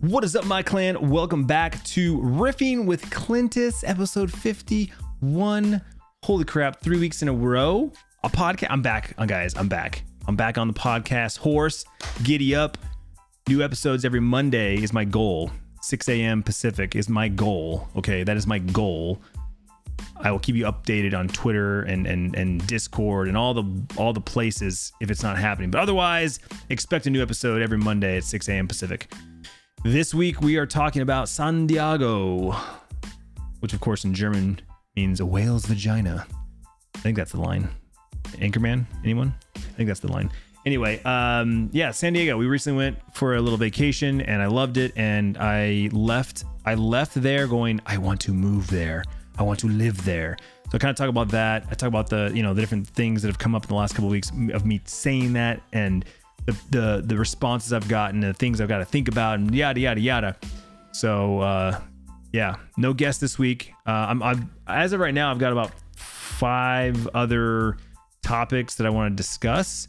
What is up, my clan? Welcome back to Riffing with Clintus, episode 51. Holy crap, three weeks in a row. A podcast. I'm back, uh, guys. I'm back. I'm back on the podcast horse. Giddy up. New episodes every Monday is my goal. 6 a.m. Pacific is my goal. Okay, that is my goal. I will keep you updated on Twitter and and and Discord and all the all the places if it's not happening. But otherwise, expect a new episode every Monday at 6 a.m. Pacific. This week we are talking about San Diego, which of course in German means a whale's vagina. I think that's the line. Anchorman, anyone? I think that's the line. Anyway, um, yeah, San Diego. We recently went for a little vacation and I loved it. And I left. I left there going. I want to move there. I want to live there. So I kind of talk about that. I talk about the you know the different things that have come up in the last couple of weeks of me saying that and the the the responses I've gotten, and the things I've got to think about, and yada yada yada. So uh, yeah, no guest this week. Uh, I'm, I'm as of right now, I've got about five other topics that I want to discuss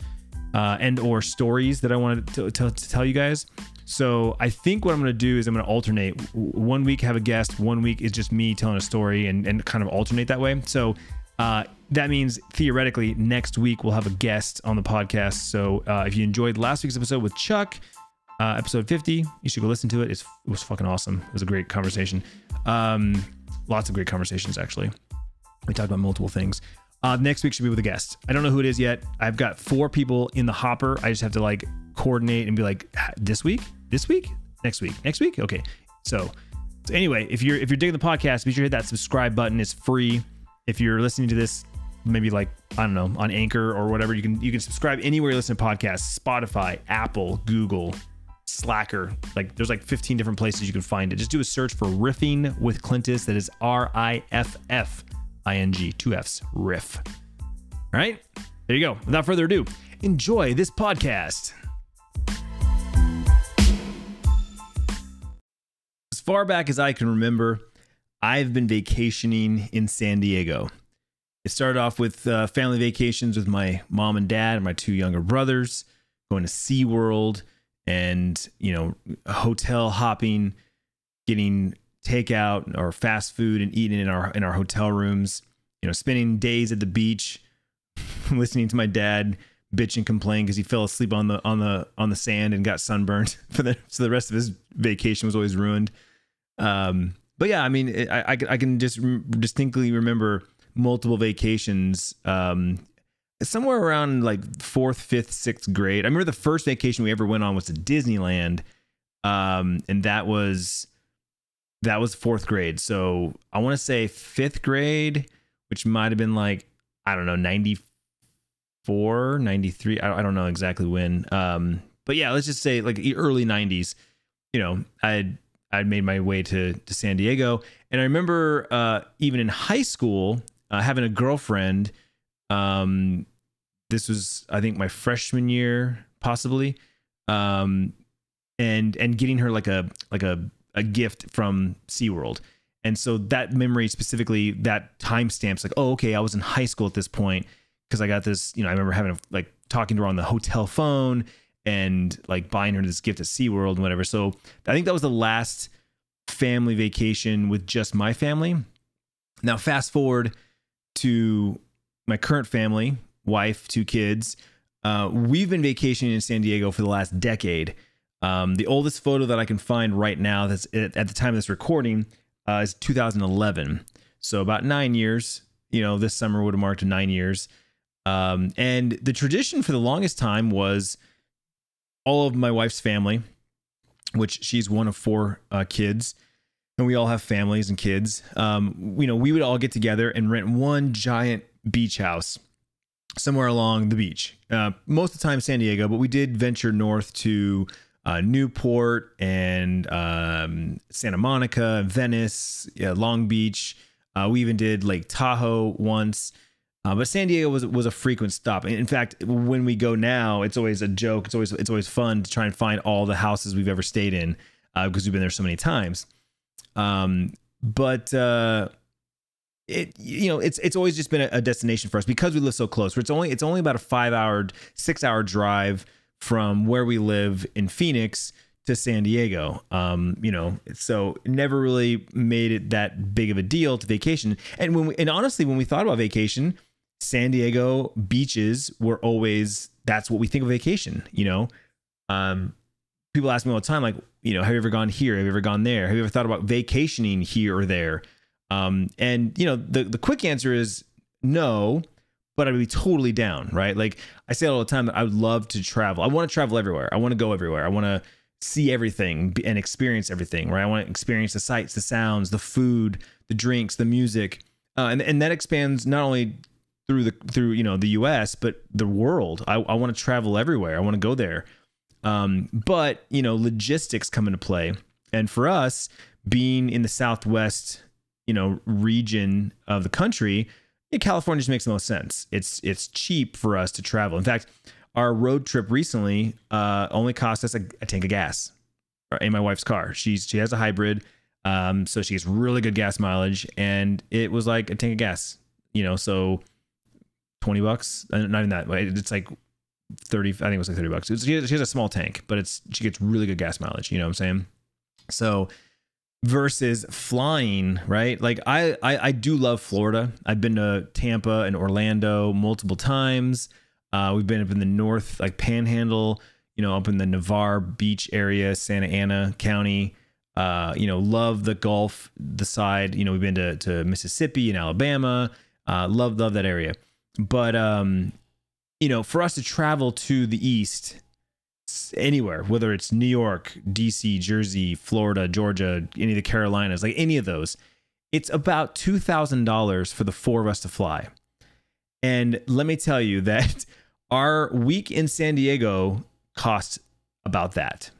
uh, and or stories that I want to, to, to tell you guys. So I think what I'm going to do is I'm going to alternate. One week have a guest, one week is just me telling a story and, and kind of alternate that way. So uh, that means theoretically next week we'll have a guest on the podcast. So uh, if you enjoyed last week's episode with Chuck, uh, episode 50, you should go listen to it. It's, it was fucking awesome. It was a great conversation. Um, lots of great conversations, actually. We talked about multiple things. Uh, next week should be with a guest. I don't know who it is yet. I've got four people in the hopper. I just have to like coordinate and be like, this week, this week, next week, next week. Okay. So, so anyway, if you're if you're digging the podcast, be sure to hit that subscribe button. It's free. If you're listening to this, maybe like I don't know on Anchor or whatever, you can you can subscribe anywhere you listen to podcasts. Spotify, Apple, Google, Slacker. Like there's like 15 different places you can find it. Just do a search for Riffing with Clintus. That is R I F F ing, two F's, riff. All right, there you go. Without further ado, enjoy this podcast. As far back as I can remember, I've been vacationing in San Diego. It started off with uh, family vacations with my mom and dad and my two younger brothers, going to SeaWorld and, you know, hotel hopping, getting takeout or fast food and eating in our in our hotel rooms. You know, spending days at the beach, listening to my dad bitch and complain because he fell asleep on the on the on the sand and got sunburned for the so the rest of his vacation was always ruined. Um, but yeah, I mean, it, I I can just distinctly remember multiple vacations. Um, somewhere around like fourth, fifth, sixth grade. I remember the first vacation we ever went on was to Disneyland, um, and that was that was fourth grade. So I want to say fifth grade, which might have been like, I don't know, 94, 93. I, I don't know exactly when. Um, but yeah, let's just say like early 90s, you know, I'd, I'd made my way to, to San Diego. And I remember uh, even in high school, uh, having a girlfriend. Um, this was, I think, my freshman year, possibly. Um, and and getting her like a like a a gift from SeaWorld. And so that memory specifically, that timestamps like, oh, okay, I was in high school at this point because I got this, you know, I remember having a, like talking to her on the hotel phone and like buying her this gift at SeaWorld and whatever. So I think that was the last family vacation with just my family. Now, fast forward to my current family, wife, two kids. Uh, we've been vacationing in San Diego for the last decade. Um, the oldest photo that I can find right now, that's at the time of this recording, uh, is 2011. So about nine years. You know, this summer would have marked nine years. Um, and the tradition for the longest time was all of my wife's family, which she's one of four uh, kids, and we all have families and kids. Um, you know, we would all get together and rent one giant beach house somewhere along the beach. Uh, most of the time, San Diego, but we did venture north to uh, Newport and um, Santa Monica, Venice, yeah, Long Beach. Uh, we even did Lake Tahoe once. Uh, but San Diego was was a frequent stop. In fact, when we go now, it's always a joke. It's always it's always fun to try and find all the houses we've ever stayed in because uh, we've been there so many times. Um, but uh, it you know it's it's always just been a, destination for us because we live so close. Where it's only it's only about a five hour, six hour drive from where we live in Phoenix to San Diego. Um, you know, so never really made it that big of a deal to vacation. And when we, and honestly, when we thought about vacation, San Diego beaches were always that's what we think of vacation. You know, um, people ask me all the time, like, you know, have you ever gone here? Have you ever gone there? Have you ever thought about vacationing here or there? Um, and you know, the the quick answer is no, but I'd be totally down, right? Like I say all the time that I would love to travel. I want to travel everywhere. I want to go everywhere. I want to see everything and experience everything, right? I want to experience the sights, the sounds, the food, the drinks, the music, uh, and and that expands not only through the through you know the U.S. but the world. I, I want to travel everywhere. I want to go there. Um, but you know, logistics come into play, and for us being in the Southwest, you know, region of the country, California just makes the most sense. It's it's cheap for us to travel. In fact, our road trip recently uh, only cost us a, a tank of gas in my wife's car. She's she has a hybrid, um, so she gets really good gas mileage, and it was like a tank of gas. You know, so twenty bucks, uh, not even that. It's like thirty. I think it was like thirty bucks. It's, she, has, she has a small tank, but it's she gets really good gas mileage. You know what I'm saying? So versus flying, right? Like I, I, I do love Florida. I've been to Tampa and Orlando multiple times. Uh, we've been up in the north, like Panhandle, you know, up in the Navarre Beach area, Santa Ana County. Uh, you know, love the Gulf, the side. You know, we've been to to Mississippi and Alabama. Uh, love love that area. But um, you know, for us to travel to the east, anywhere, whether it's New York, DC, Jersey, Florida, Georgia, any of the Carolinas, like any of those, it's about two thousand dollars for the four of us to fly. And let me tell you that our week in San Diego cost about that.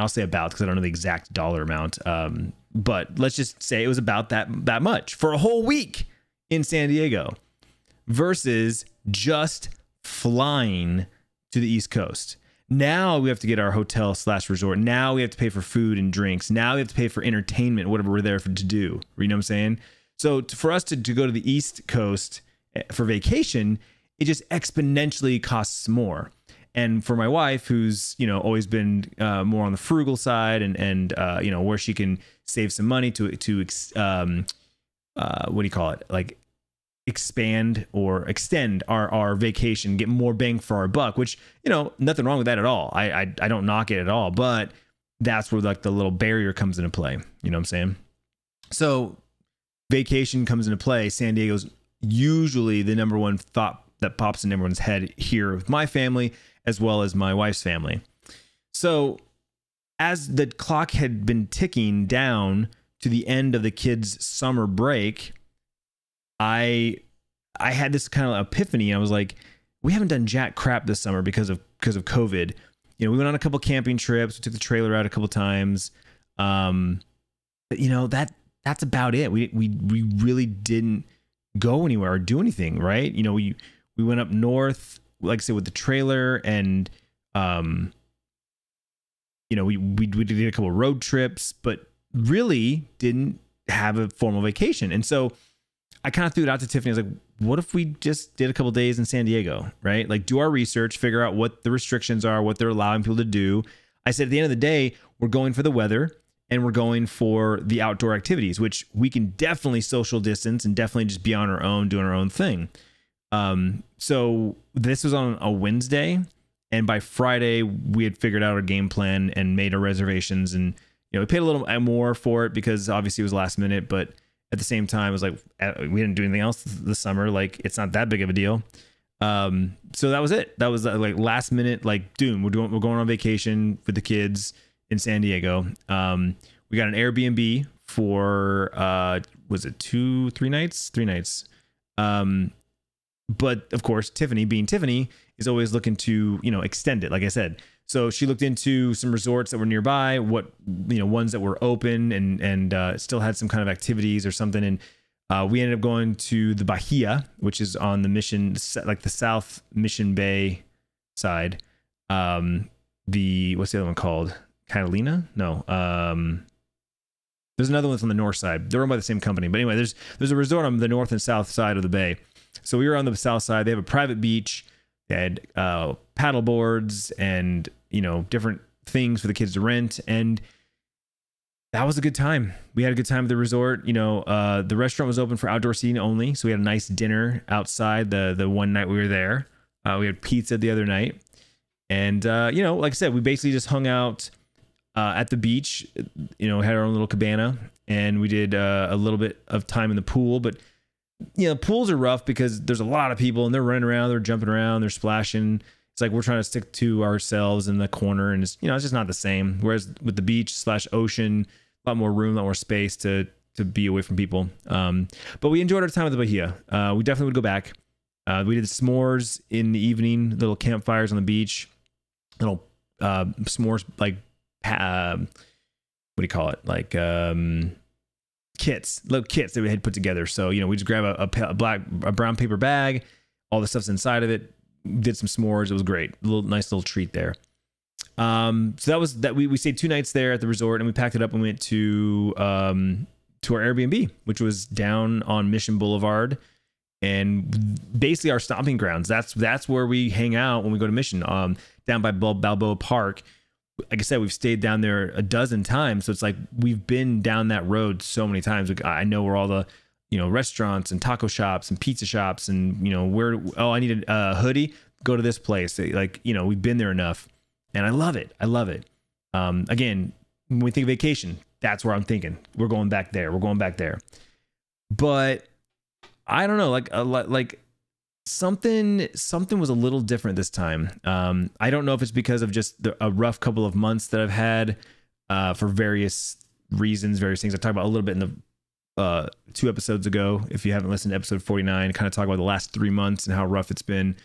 I'll say about because I don't know the exact dollar amount. Um, but let's just say it was about that that much for a whole week in San Diego versus just flying to the East Coast. Now we have to get our hotel slash resort. Now we have to pay for food and drinks. Now we have to pay for entertainment, whatever we're there for, to do. You know what I'm saying? So to, for us to, to go to the East Coast eh, for vacation, it just exponentially costs more. And for my wife, who's you know always been uh, more on the frugal side, and and uh, you know where she can save some money to to um, uh, what do you call it like expand or extend our our vacation, get more bang for our buck. Which you know nothing wrong with that at all. I I, I don't knock it at all, but that's where like the little barrier comes into play. You know what I'm saying? So vacation comes into play. San Diego's usually the number one thought that pops in everyone's head here with my family as well as my wife's family. So, as the clock had been ticking down to the end of the kids' summer break, I I had this kind of epiphany. I was like, we haven't done jack crap this summer because of because of COVID. You know, we went on a couple camping trips, we took the trailer out a couple times. Um, but you know, that that's about it. We we we really didn't go anywhere or do anything, right? You know, we we went up north, like I said, with the trailer, and um, you know, we we we did a couple road trips, but really didn't have a formal vacation. And so I kind of threw it out to Tiffany. I was like, what if we just did a couple days in San Diego, right? Like do our research, figure out what the restrictions are, what they're allowing people to do. I said at the end of the day, we're going for the weather and we're going for the outdoor activities, which we can definitely social distance and definitely just be on our own, doing our own thing. Um, so this was on a Wednesday, and by Friday we had figured out our game plan and made our reservations, and you know we paid a little more for it because obviously it was last minute, but at the same time it was like uh, we didn't do anything else this summer, like it's not that big of a deal. Um, so that was it. That was uh, like last minute, like doom. We're doing we're going on vacation with the kids in San Diego. Um, we got an Airbnb for uh, was it two, three nights, three nights. Um, but of course, Tiffany, being Tiffany, is always looking to you know extend it. Like I said, so she looked into some resorts that were nearby, what you know ones that were open and and uh, still had some kind of activities or something. And uh, we ended up going to the Bahia, which is on the Mission, like the South Mission Bay side. Um, the what's the other one called? Catalina? No. Um, there's another one that's on the north side. They're owned by the same company. But anyway, there's there's a resort on the north and south side of the bay. So we were on the south side. They have a private beach. Had uh, paddle boards and you know different things for the kids to rent and that was a good time. We had a good time at the resort. You know, uh, the restaurant was open for outdoor seating only, so we had a nice dinner outside the the one night we were there. Uh, we had pizza the other night, and uh, you know, like I said, we basically just hung out uh, at the beach. You know, had our own little cabana, and we did uh, a little bit of time in the pool. But you know, pools are rough because there's a lot of people and they're running around, they're jumping around, they're splashing. It's like we're trying to stick to ourselves in the corner, and it's you know, it's just not the same. Whereas with the beach slash ocean a lot more room, a lot more space to to be away from people. Um, but we enjoyed our time at the Bahia. Uh, we definitely would go back. Uh, we did s'mores in the evening, little campfires on the beach, little uh, s'mores like uh, what do you call it? Like um, kits, little kits that we had put together. So you know, we just grab a, a, a black, a brown paper bag, all the stuff's inside of it. Did some s'mores. It was great. A little nice little treat there. Um, so that was that we, we stayed two nights there at the resort and we packed it up and went to um, to our Airbnb, which was down on Mission Boulevard and basically our stomping grounds. That's that's where we hang out when we go to Mission, um, down by Balboa Park. Like I said, we've stayed down there a dozen times, so it's like we've been down that road so many times. I know where all the you know restaurants and taco shops and pizza shops and you know where oh I need a, a hoodie, go to this place. Like you know we've been there enough and I love it. I love it. Um, again, when we think vacation, that's where I'm thinking. We're going back there. We're going back there. But I don't know, like uh, like something something was a little different this time. Um, I don't know if it's because of just the, a rough couple of months that I've had uh, for various reasons, various things. I talked about a little bit in the uh, two episodes ago. If you haven't listened to episode 49, kind of talk about the last three months and how rough it's been.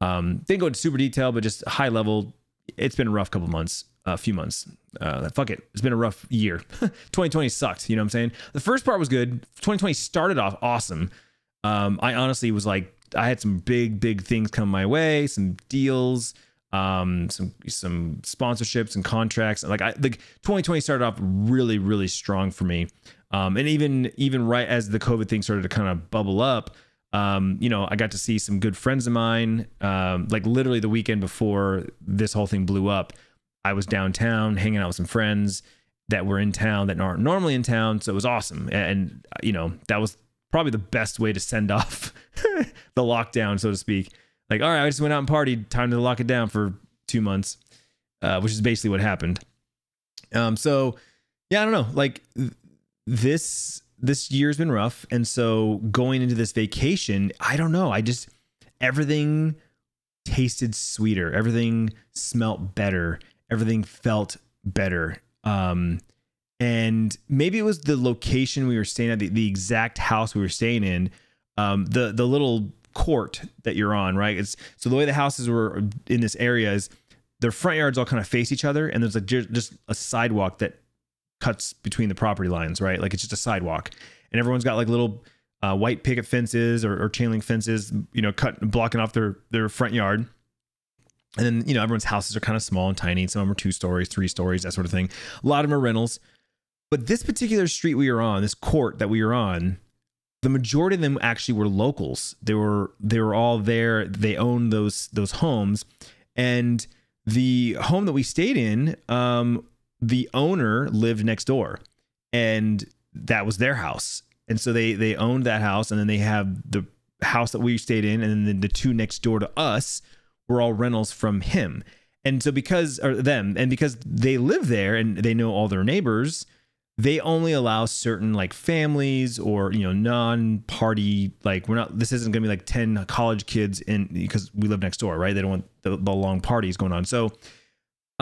Um, didn't go into super detail, but just high level it's been a rough couple months, a few months. Uh, fuck it. It's been a rough year. 2020 sucked. You know what I'm saying? The first part was good. 2020 started off awesome. Um, I honestly was like, I had some big, big things come my way, some deals, um, some some sponsorships and contracts. Like I, like 2020 started off really, really strong for me. Um, and even even right as the COVID thing started to kind of bubble up, um, you know, I got to see some good friends of mine. Um, like literally the weekend before this whole thing blew up, I was downtown hanging out with some friends that were in town that aren't normally in town. So it was awesome. And, you know, that was probably the best way to send off the lockdown, so to speak. Like, all right, I just went out and partied. Time to lock it down for two months, uh, which is basically what happened. Um, so yeah, I don't know. Like this this year's been rough. And so going into this vacation, I don't know. I just, everything tasted sweeter. Everything smelt better. Everything felt better. Um, and maybe it was the location we were staying at, the, the exact house we were staying in, um, the the little court that you're on, right? It's so the way the houses were in this area is their front yards all kind of face each other, and there's like just a sidewalk that cuts between the property lines, right? Like it's just a sidewalk, and everyone's got like little uh, white picket fences or, or chain link fences, you know, cut blocking off their their front yard. And then you know everyone's houses are kind of small and tiny. Some of them are two stories, three stories, that sort of thing. A lot of them are rentals. But this particular street we were on, this court that we were on, the majority of them actually were locals. They were they were all there. They owned those those homes, and the home that we stayed in um, the owner lived next door and that was their house. And so they they owned that house and then they have the house that we stayed in and then the two next door to us were all rentals from him. And so because or them and because they live there and they know all their neighbors, they only allow certain like families or you know non-party like we're not this isn't going to be like 10 college kids in because we live next door right they don't want the, the long parties going on so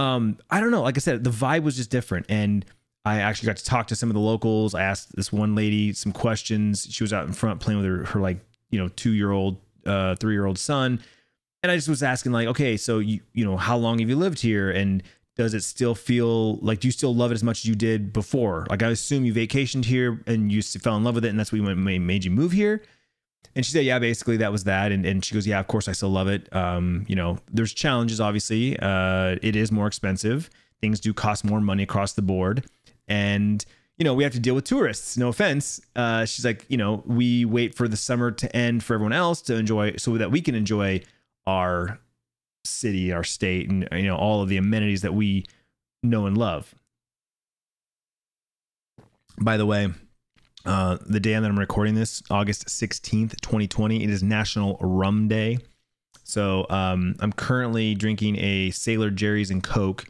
um, I don't know. Like I said, the vibe was just different. And I actually got to talk to some of the locals. I asked this one lady some questions. She was out in front playing with her, her like, you know, two year old, uh, three year old son. And I just was asking, like, okay, so you, you know, how long have you lived here? And does it still feel like, do you still love it as much as you did before? Like, I assume you vacationed here and you fell in love with it. And that's what made you move here. And she said, yeah, basically that was that. And, and she goes, yeah, of course I still love it. Um, you know, there's challenges, obviously. Uh, it is more expensive. Things do cost more money across the board. And, you know, we have to deal with tourists. No offense. Uh, she's like, you know, we wait for the summer to end for everyone else to enjoy so that we can enjoy our city, our state, and, you know, all of the amenities that we know and love. By the way, uh, the day that I'm recording this, August 16th, 2020, it is National Rum Day. So um, I'm currently drinking a Sailor Jerry's and Coke,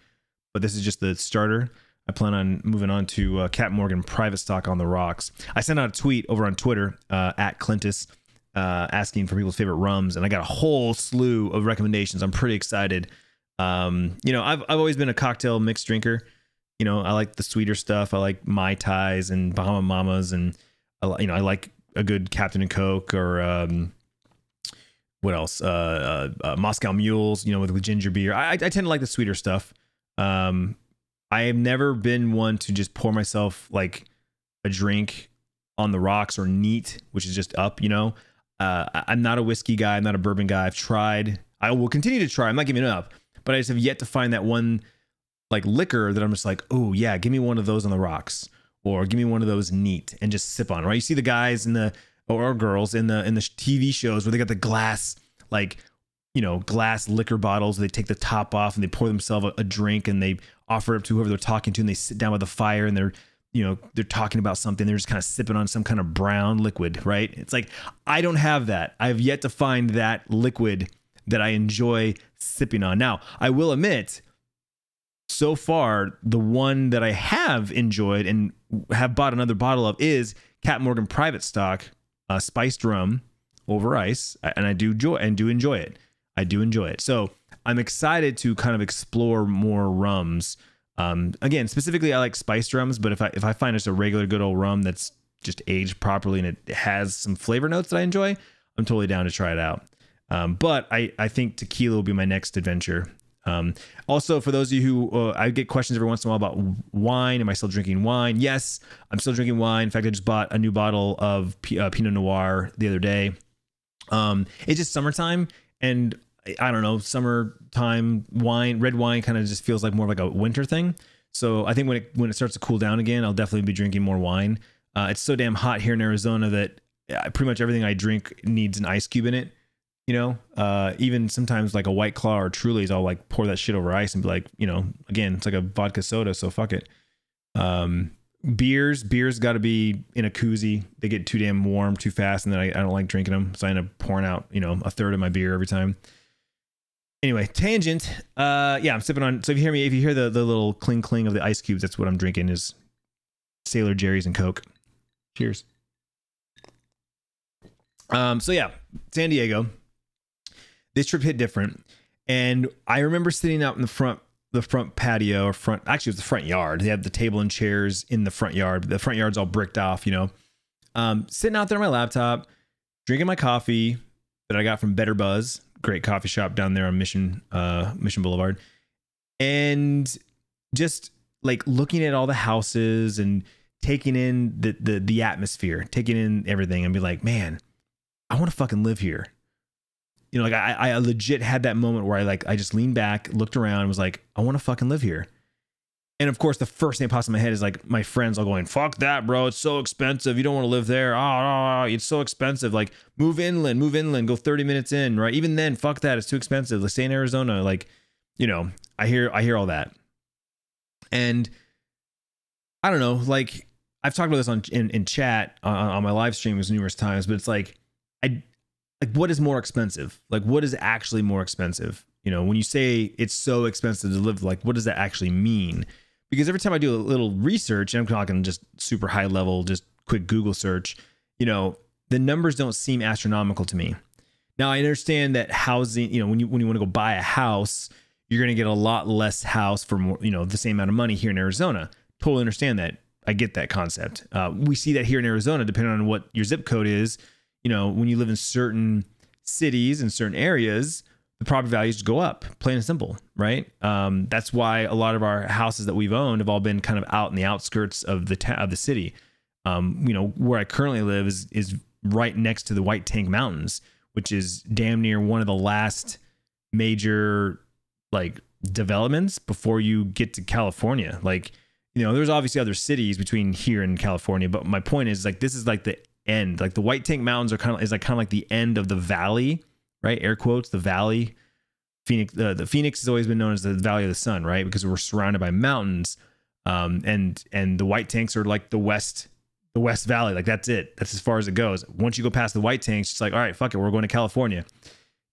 but this is just the starter. I plan on moving on to uh, Cap Morgan Private Stock on the Rocks. I sent out a tweet over on Twitter uh, at Clintus uh, asking for people's favorite rums, and I got a whole slew of recommendations. I'm pretty excited. Um, you know, I've I've always been a cocktail mixed drinker. You know, I like the sweeter stuff. I like mai tais and Bahama Mamas, and you know, I like a good Captain and Coke or um, what else? Uh, uh, uh, Moscow Mules. You know, with, with ginger beer. I, I tend to like the sweeter stuff. Um, I have never been one to just pour myself like a drink on the rocks or neat, which is just up. You know, uh, I'm not a whiskey guy. I'm not a bourbon guy. I've tried. I will continue to try. I'm not giving up, but I just have yet to find that one like liquor that I'm just like, oh yeah, give me one of those on the rocks, or give me one of those neat and just sip on. Right? You see the guys in the or girls in the in the TV shows where they got the glass like you know glass liquor bottles. They take the top off and they pour themselves a, a drink and they offer it up to whoever they're talking to, and they sit down by the fire and they're you know they're talking about something they're just kind of sipping on some kind of brown liquid right? It's like i don't have that. I have yet to find that liquid that i enjoy sipping on. Now i will admit so far the one that i have enjoyed and have bought another bottle of is cap morgan private stock uh, spiced rum over ice and i do enjoy and do enjoy it. I do enjoy it. So i'm excited to kind of explore more rums um, again, specifically, I like spiced rums, but if I if I find just a regular good old rum that's just aged properly and it has some flavor notes that I enjoy, I'm totally down to try it out. Um, but I I think tequila will be my next adventure. Um, also, for those of you who uh, I get questions every once in a while about wine, am I still drinking wine? Yes, I'm still drinking wine. In fact, I just bought a new bottle of P- uh, Pinot Noir the other day. Um, it's just summertime, and I don't know, summertime wine, red wine kind of just feels like more like a winter thing. So I think when it when it starts to cool down again, I'll definitely be drinking more wine. Uh, it's so damn hot here in Arizona that pretty much everything I drink needs an ice cube in it. You know, uh, even sometimes like a White Claw or Truly's, I'll like pour that shit over ice and be like, you know, again, it's like a vodka soda, so fuck it. Um, beers, beers got to be in a koozie. They get too damn warm too fast, and then I, I don't like drinking them, so I end up pouring out, you know, a third of my beer every time anyway, tangent. Uh, yeah, I'm sipping on. So if you hear me, if you hear the the little cling cling of the ice cubes, that's what I'm drinking. Is Sailor Jerry's and Coke. Cheers. Um. So yeah, San Diego. This trip hit different, and I remember sitting out in the front the front patio or front actually it was the front yard. They had the table and chairs in the front yard. The front yard's all bricked off, you know. Um, sitting out there on my laptop, drinking my coffee that I got from Better Buzz great coffee shop down there on Mission uh, Mission Boulevard, and just like looking at all the houses and taking in the the the atmosphere, taking in everything, and be like, man, I want to fucking live here. You know, like I I legit had that moment where I like I just leaned back, looked around, was like, I want to fucking live here. And of course, the first thing that pops in my head is like my friends all going, "Fuck that, bro! It's so expensive. You don't want to live there. Oh, oh, oh, it's so expensive. Like, move inland, move inland. Go 30 minutes in, right? Even then, fuck that. It's too expensive. Let's stay in Arizona. Like, you know, I hear, I hear all that, and I don't know. Like, I've talked about this on in, in chat uh, on, on my live streams numerous times, but it's like, I like what is more expensive? Like, what is actually more expensive? You know, when you say it's so expensive to live, like, what does that actually mean? Because every time I do a little research, and I'm talking just super high level, just quick Google search, you know, the numbers don't seem astronomical to me. Now I understand that housing, you know, when you when you want to go buy a house, you're going to get a lot less house for more, you know, the same amount of money here in Arizona. Totally understand that. I get that concept. Uh, we see that here in Arizona, depending on what your zip code is. You know, when you live in certain cities and certain areas, the property values go up, plain and simple, right? Um, that's why a lot of our houses that we've owned have all been kind of out in the outskirts of the ta- of the city. Um, you know, where I currently live is is right next to the White Tank Mountains, which is damn near one of the last major like developments before you get to California. Like, you know, there's obviously other cities between here and California, but my point is like this is like the end. Like the White Tank Mountains are kind of is like kind of like the end of the valley right? Air quotes, the valley Phoenix, uh, the Phoenix has always been known as the Valley of the Sun, right? Because we're surrounded by mountains, um, and and the white tanks are like the west, the West Valley. Like that's it. That's as far as it goes. Once you go past the white tanks, it's like, all right, fuck it, we're going to California.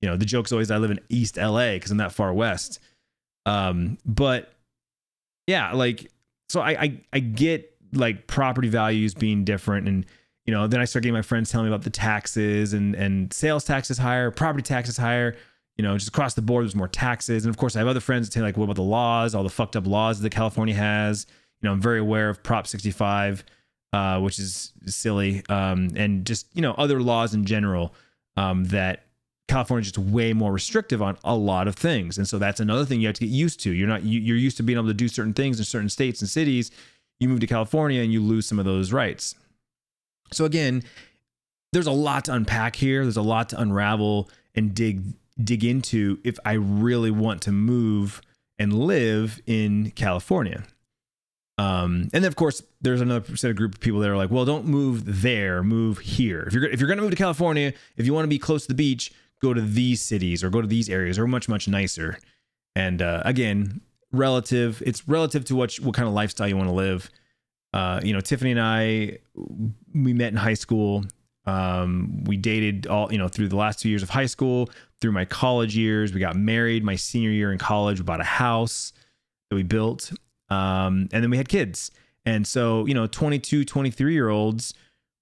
You know, the joke's always I live in East LA because I'm that far west. Um, but yeah, like so I, I I get like property values being different and you know then I start getting my friends telling me about the taxes and and sales taxes higher, property taxes higher you know, just across the board, there's more taxes. And of course, I have other friends that say, like, what about the laws, all the fucked up laws that California has? You know, I'm very aware of Prop 65, uh, which is silly, um, and just, you know, other laws in general um, that California is just way more restrictive on a lot of things. And so that's another thing you have to get used to. You're not, you, you're used to being able to do certain things in certain states and cities. You move to California and you lose some of those rights. So again, there's a lot to unpack here. There's a lot to unravel and dig dig into if I really want to move and live in California. Um, and then of course there's another set of group of people that are like, well, don't move there, move here. If you're if you're gonna move to California, if you want to be close to the beach, go to these cities or go to these areas. They're much much nicer. And uh, again, relative. It's relative to what what kind of lifestyle you want to live. Uh, you know, Tiffany and I, we met in high school. Um, we dated all, you know, through the last two years of high school, through my college years. We got married my senior year in college. We bought a house that we built. Um, and then we had kids. And so, you know, 22, 23 year olds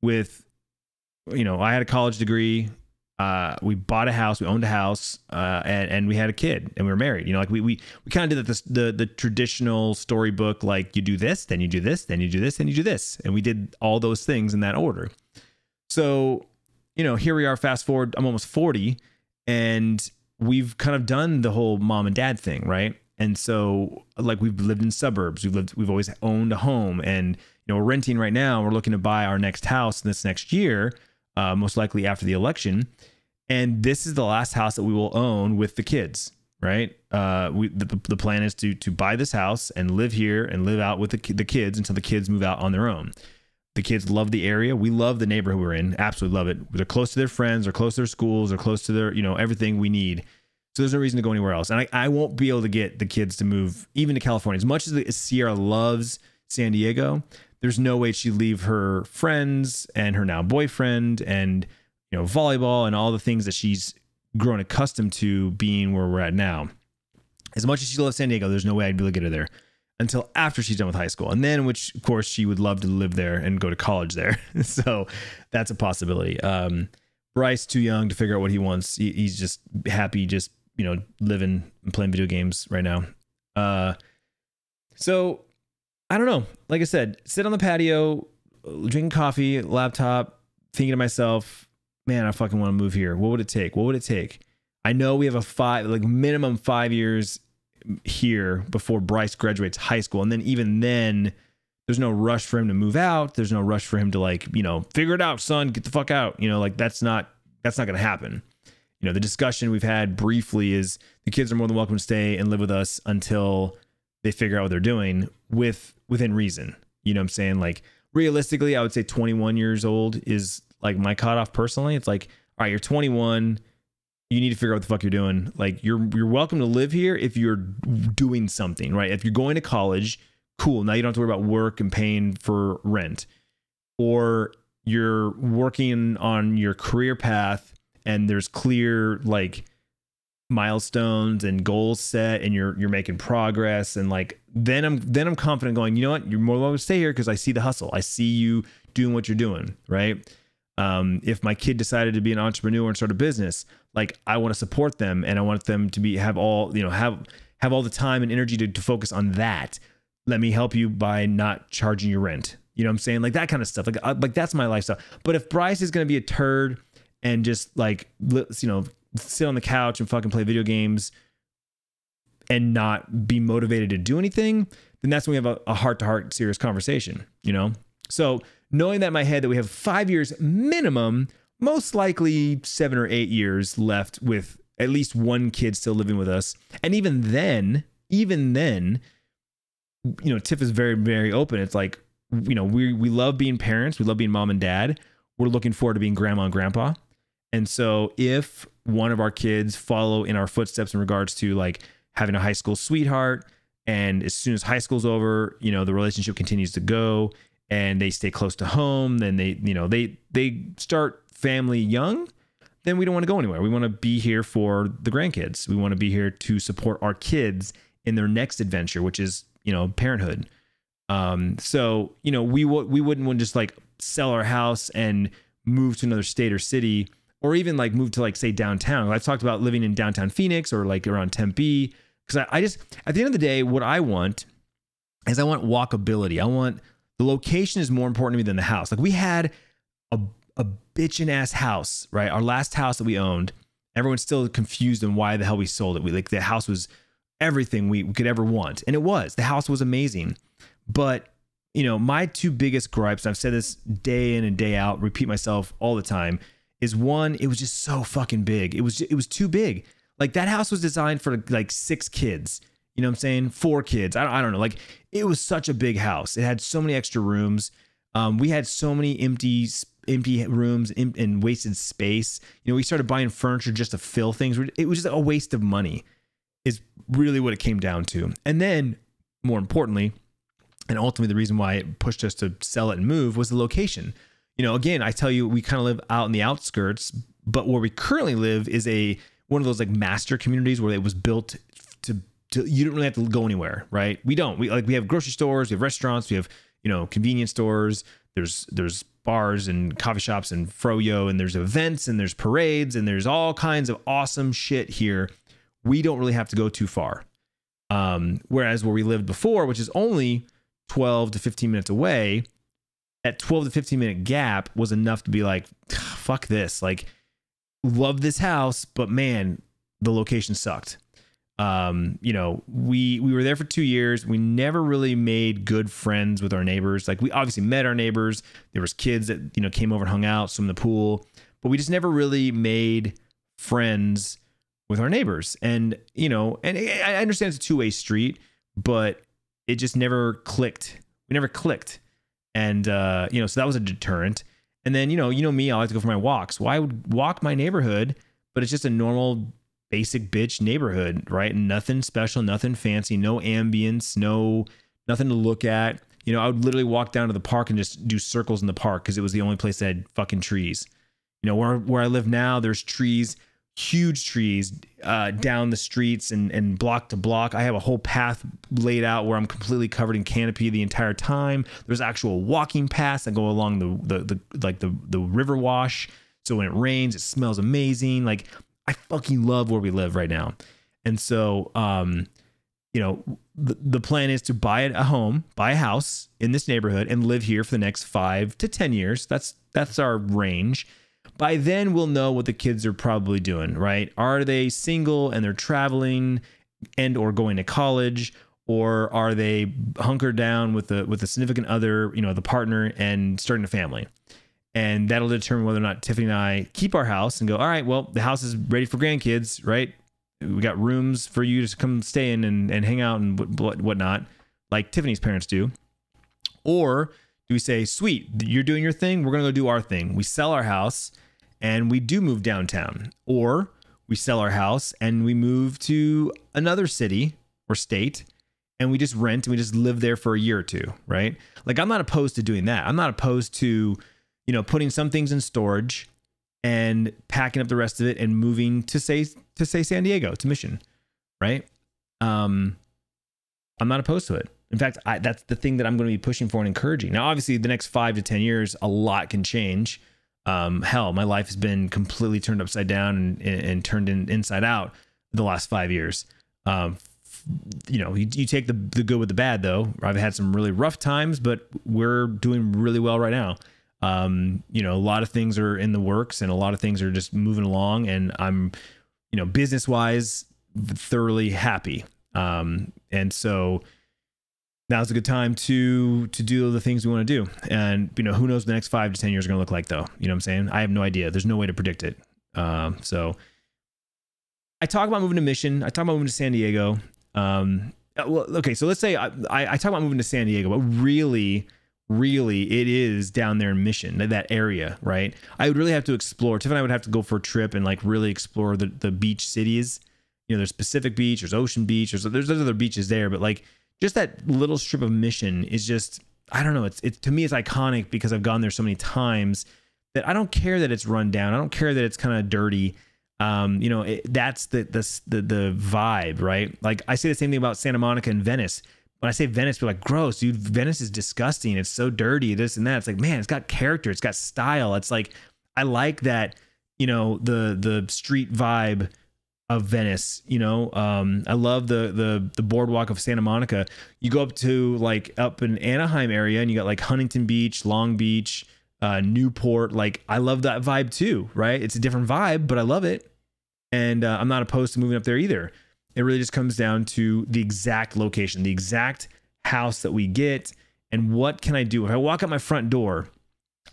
with, you know, I had a college degree. Uh, we bought a house, we owned a house, uh, and, and we had a kid and we were married. You know, like we, we, we kind of did the, the, the traditional storybook, like you do this, then you do this, then you do this, then you do this. And we did all those things in that order. So, you know, here we are, fast forward, I'm almost 40, and we've kind of done the whole mom and dad thing, right? And so, like, we've lived in suburbs, we've lived, we've always owned a home, and you know, we're renting right now. We're looking to buy our next house this next year, uh, most likely after the election. And this is the last house that we will own with the kids, right? Uh, we the, the plan is to to buy this house and live here and live out with the, the kids until the kids move out on their own. The kids love the area. We love the neighborhood we're in. Absolutely love it. They're close to their friends, they're close to their schools, they're close to their, you know, everything we need. So there's no reason to go anywhere else. And I, I won't be able to get the kids to move even to California. As much as, the, Sierra loves San Diego, there's no way she'd leave her friends and her now boyfriend and, you know, volleyball and all the things that she's grown accustomed to being where we're at now. As much as she loves San Diego, there's no way I'd be able to get her there until after she's done with high school. And then, which of course, she would love to live there and go to college there. so that's a possibility. Um, Bryce, too young to figure out what he wants. He, he's just happy, just, you know, living and playing video games right now. Uh, so I don't know. Like I said, sit on the patio, drinking coffee, laptop, thinking to myself, man, I fucking want to move here. What would it take? What would it take? I know we have a five, like minimum five years here before Bryce graduates high school. And then even then, there's no rush for him to move out. There's no rush for him to like, you know, figure it out, son, get the fuck out. You know, like that's not that's not gonna happen. You know, the discussion we've had briefly is the kids are more than welcome to stay and live with us until they figure out what they're doing with within reason. You know what I'm saying? Like realistically, I would say 21 years old is like my cutoff personally. It's like, all right, you're 21 you need to figure out what the fuck you're doing. Like you're you're welcome to live here if you're doing something, right? If you're going to college, cool. Now you don't have to worry about work and paying for rent. Or you're working on your career path and there's clear like milestones and goals set and you're you're making progress and like then I'm then I'm confident going, you know what? You're more welcome to stay here because I see the hustle. I see you doing what you're doing, right? Um, if my kid decided to be an entrepreneur and start a business, like I want to support them and I want them to be have all you know have have all the time and energy to, to focus on that. Let me help you by not charging your rent. You know what I'm saying? Like that kind of stuff. Like uh, like that's my lifestyle. But if Bryce is gonna be a turd and just like you know sit on the couch and fucking play video games and not be motivated to do anything, then that's when we have a heart to heart serious conversation. You know. So knowing that in my head that we have five years minimum, most likely seven or eight years left with at least one kid still living with us. And even then, even then, you know, Tiff is very, very open. It's like, you know, we we love being parents, we love being mom and dad. We're looking forward to being grandma and grandpa. And so if one of our kids follow in our footsteps in regards to like having a high school sweetheart and as soon as high school's over, you know, the relationship continues to go and they stay close to home, then they, you know, they they start family young, then we don't want to go anywhere. We want to be here for the grandkids. We want to be here to support our kids in their next adventure, which is, you know, parenthood. Um, so, you know, we w- we wouldn't want just like sell our house and move to another state or city or even like move to like say downtown. I've talked about living in downtown Phoenix or like around Tempe because I, I just at the end of the day, what I want is I want walkability. I want the location is more important to me than the house. Like we had a a bitchin' ass house, right? Our last house that we owned. Everyone's still confused on why the hell we sold it. We like the house was everything we could ever want, and it was. The house was amazing, but you know, my two biggest gripes. I've said this day in and day out, repeat myself all the time. Is one, it was just so fucking big. It was it was too big. Like that house was designed for like six kids. You know what I'm saying? Four kids. I don't, I don't know. Like it was such a big house. It had so many extra rooms. Um, we had so many empty empty rooms and wasted space. You know, we started buying furniture just to fill things. It was just a waste of money. Is really what it came down to. And then, more importantly, and ultimately the reason why it pushed us to sell it and move was the location. You know, again, I tell you, we kind of live out in the outskirts, but where we currently live is a one of those like master communities where it was built to, to you don't really have to go anywhere, right? We don't. We like we have grocery stores, we have restaurants, we have you know convenience stores. There's there's bars and coffee shops and froyo and there's events and there's parades and there's all kinds of awesome shit here. We don't really have to go too far. Um, whereas where we lived before, which is only 12 to 15 minutes away, that 12 to 15 minute gap was enough to be like, fuck this. Like, love this house, but man, the location sucked. Um, you know, we we were there for two years. We never really made good friends with our neighbors. Like we obviously met our neighbors. There was kids that you know came over and hung out, swim in the pool, but we just never really made friends with our neighbors. And you know, and I understand it's a two way street, but it just never clicked. We never clicked, and uh, you know, so that was a deterrent. And then, you know, you know me, I like to go for my walks. Well, I would walk my neighborhood, but it's just a normal basic bitch neighborhood, right? Nothing special, nothing fancy, no ambience, no nothing to look at. You know, I would literally walk down to the park and just do circles in the park because it was the only place that had fucking trees. You know, where where I live now, there's trees huge trees uh, down the streets and, and block to block. I have a whole path laid out where I'm completely covered in canopy the entire time. There's actual walking paths that go along the, the, the like the, the river wash. So when it rains, it smells amazing. Like I fucking love where we live right now. And so, um, you know, the, the plan is to buy a home, buy a house in this neighborhood and live here for the next five to 10 years. That's, that's our range by then we'll know what the kids are probably doing, right? Are they single and they're traveling and or going to college or are they hunkered down with a with a significant other, you know, the partner and starting a family? And that'll determine whether or not Tiffany and I keep our house and go, all right, well, the house is ready for grandkids, right? We got rooms for you to come stay in and, and hang out and whatnot, like Tiffany's parents do. Or do we say, sweet, you're doing your thing, we're going to go do our thing? We sell our house and we do move downtown, or we sell our house and we move to another city or state and we just rent and we just live there for a year or two, right? Like I'm not opposed to doing that. I'm not opposed to, you know, putting some things in storage and packing up the rest of it and moving to say to say San Diego to Mission, right? Um I'm not opposed to it. In fact, I, that's the thing that I'm going to be pushing for and encouraging. Now, obviously, the next five to 10 years, a lot can change um, hell, my life has been completely turned upside down and, and turned in, inside out the last five years. Um, you know, you, you, take the the good with the bad though. I've had some really rough times, but we're doing really well right now. Um, you know, a lot of things are in the works and a lot of things are just moving along and I'm, you know, business wise, thoroughly happy. Um, and so, now's a good time to to do the things we want to do. And you know, who knows the next five to ten years are going to look like though. You know what I'm saying? I have no idea. There's no way to predict it. Um, so I talk about moving to Mission. I talk about moving to San Diego. Um, uh, well, okay, so let's say I, I, I talk about moving to San Diego, but really really it is down there in Mission, that area, right? I would really have to explore. Tiff and I would have to go for a trip and like really explore the, the beach cities. You know, there's Pacific Beach, there's Ocean Beach, there's there's other beaches there, but like just that little strip of Mission is just I don't know. It's it to me it's iconic because I've gone there so many times that I don't care that it's run down. I don't care that it's kind of dirty. Um, you know, it, that's the, the the the vibe, right? Like I say the same thing about Santa Monica and Venice when I say Venice, are like, gross, dude, Venice is disgusting. It's so dirty, this and that. It's like, man, it's got character, it's got style. It's like, I like that, you know, the the street vibe of Venice. You know, um, I love the the the boardwalk of Santa Monica. You go up to like up in Anaheim area, and you got like Huntington Beach, Long Beach, uh, Newport. Like, I love that vibe too, right? It's a different vibe, but I love it, and uh, I'm not opposed to moving up there either. It really just comes down to the exact location, the exact house that we get, and what can I do? If I walk out my front door,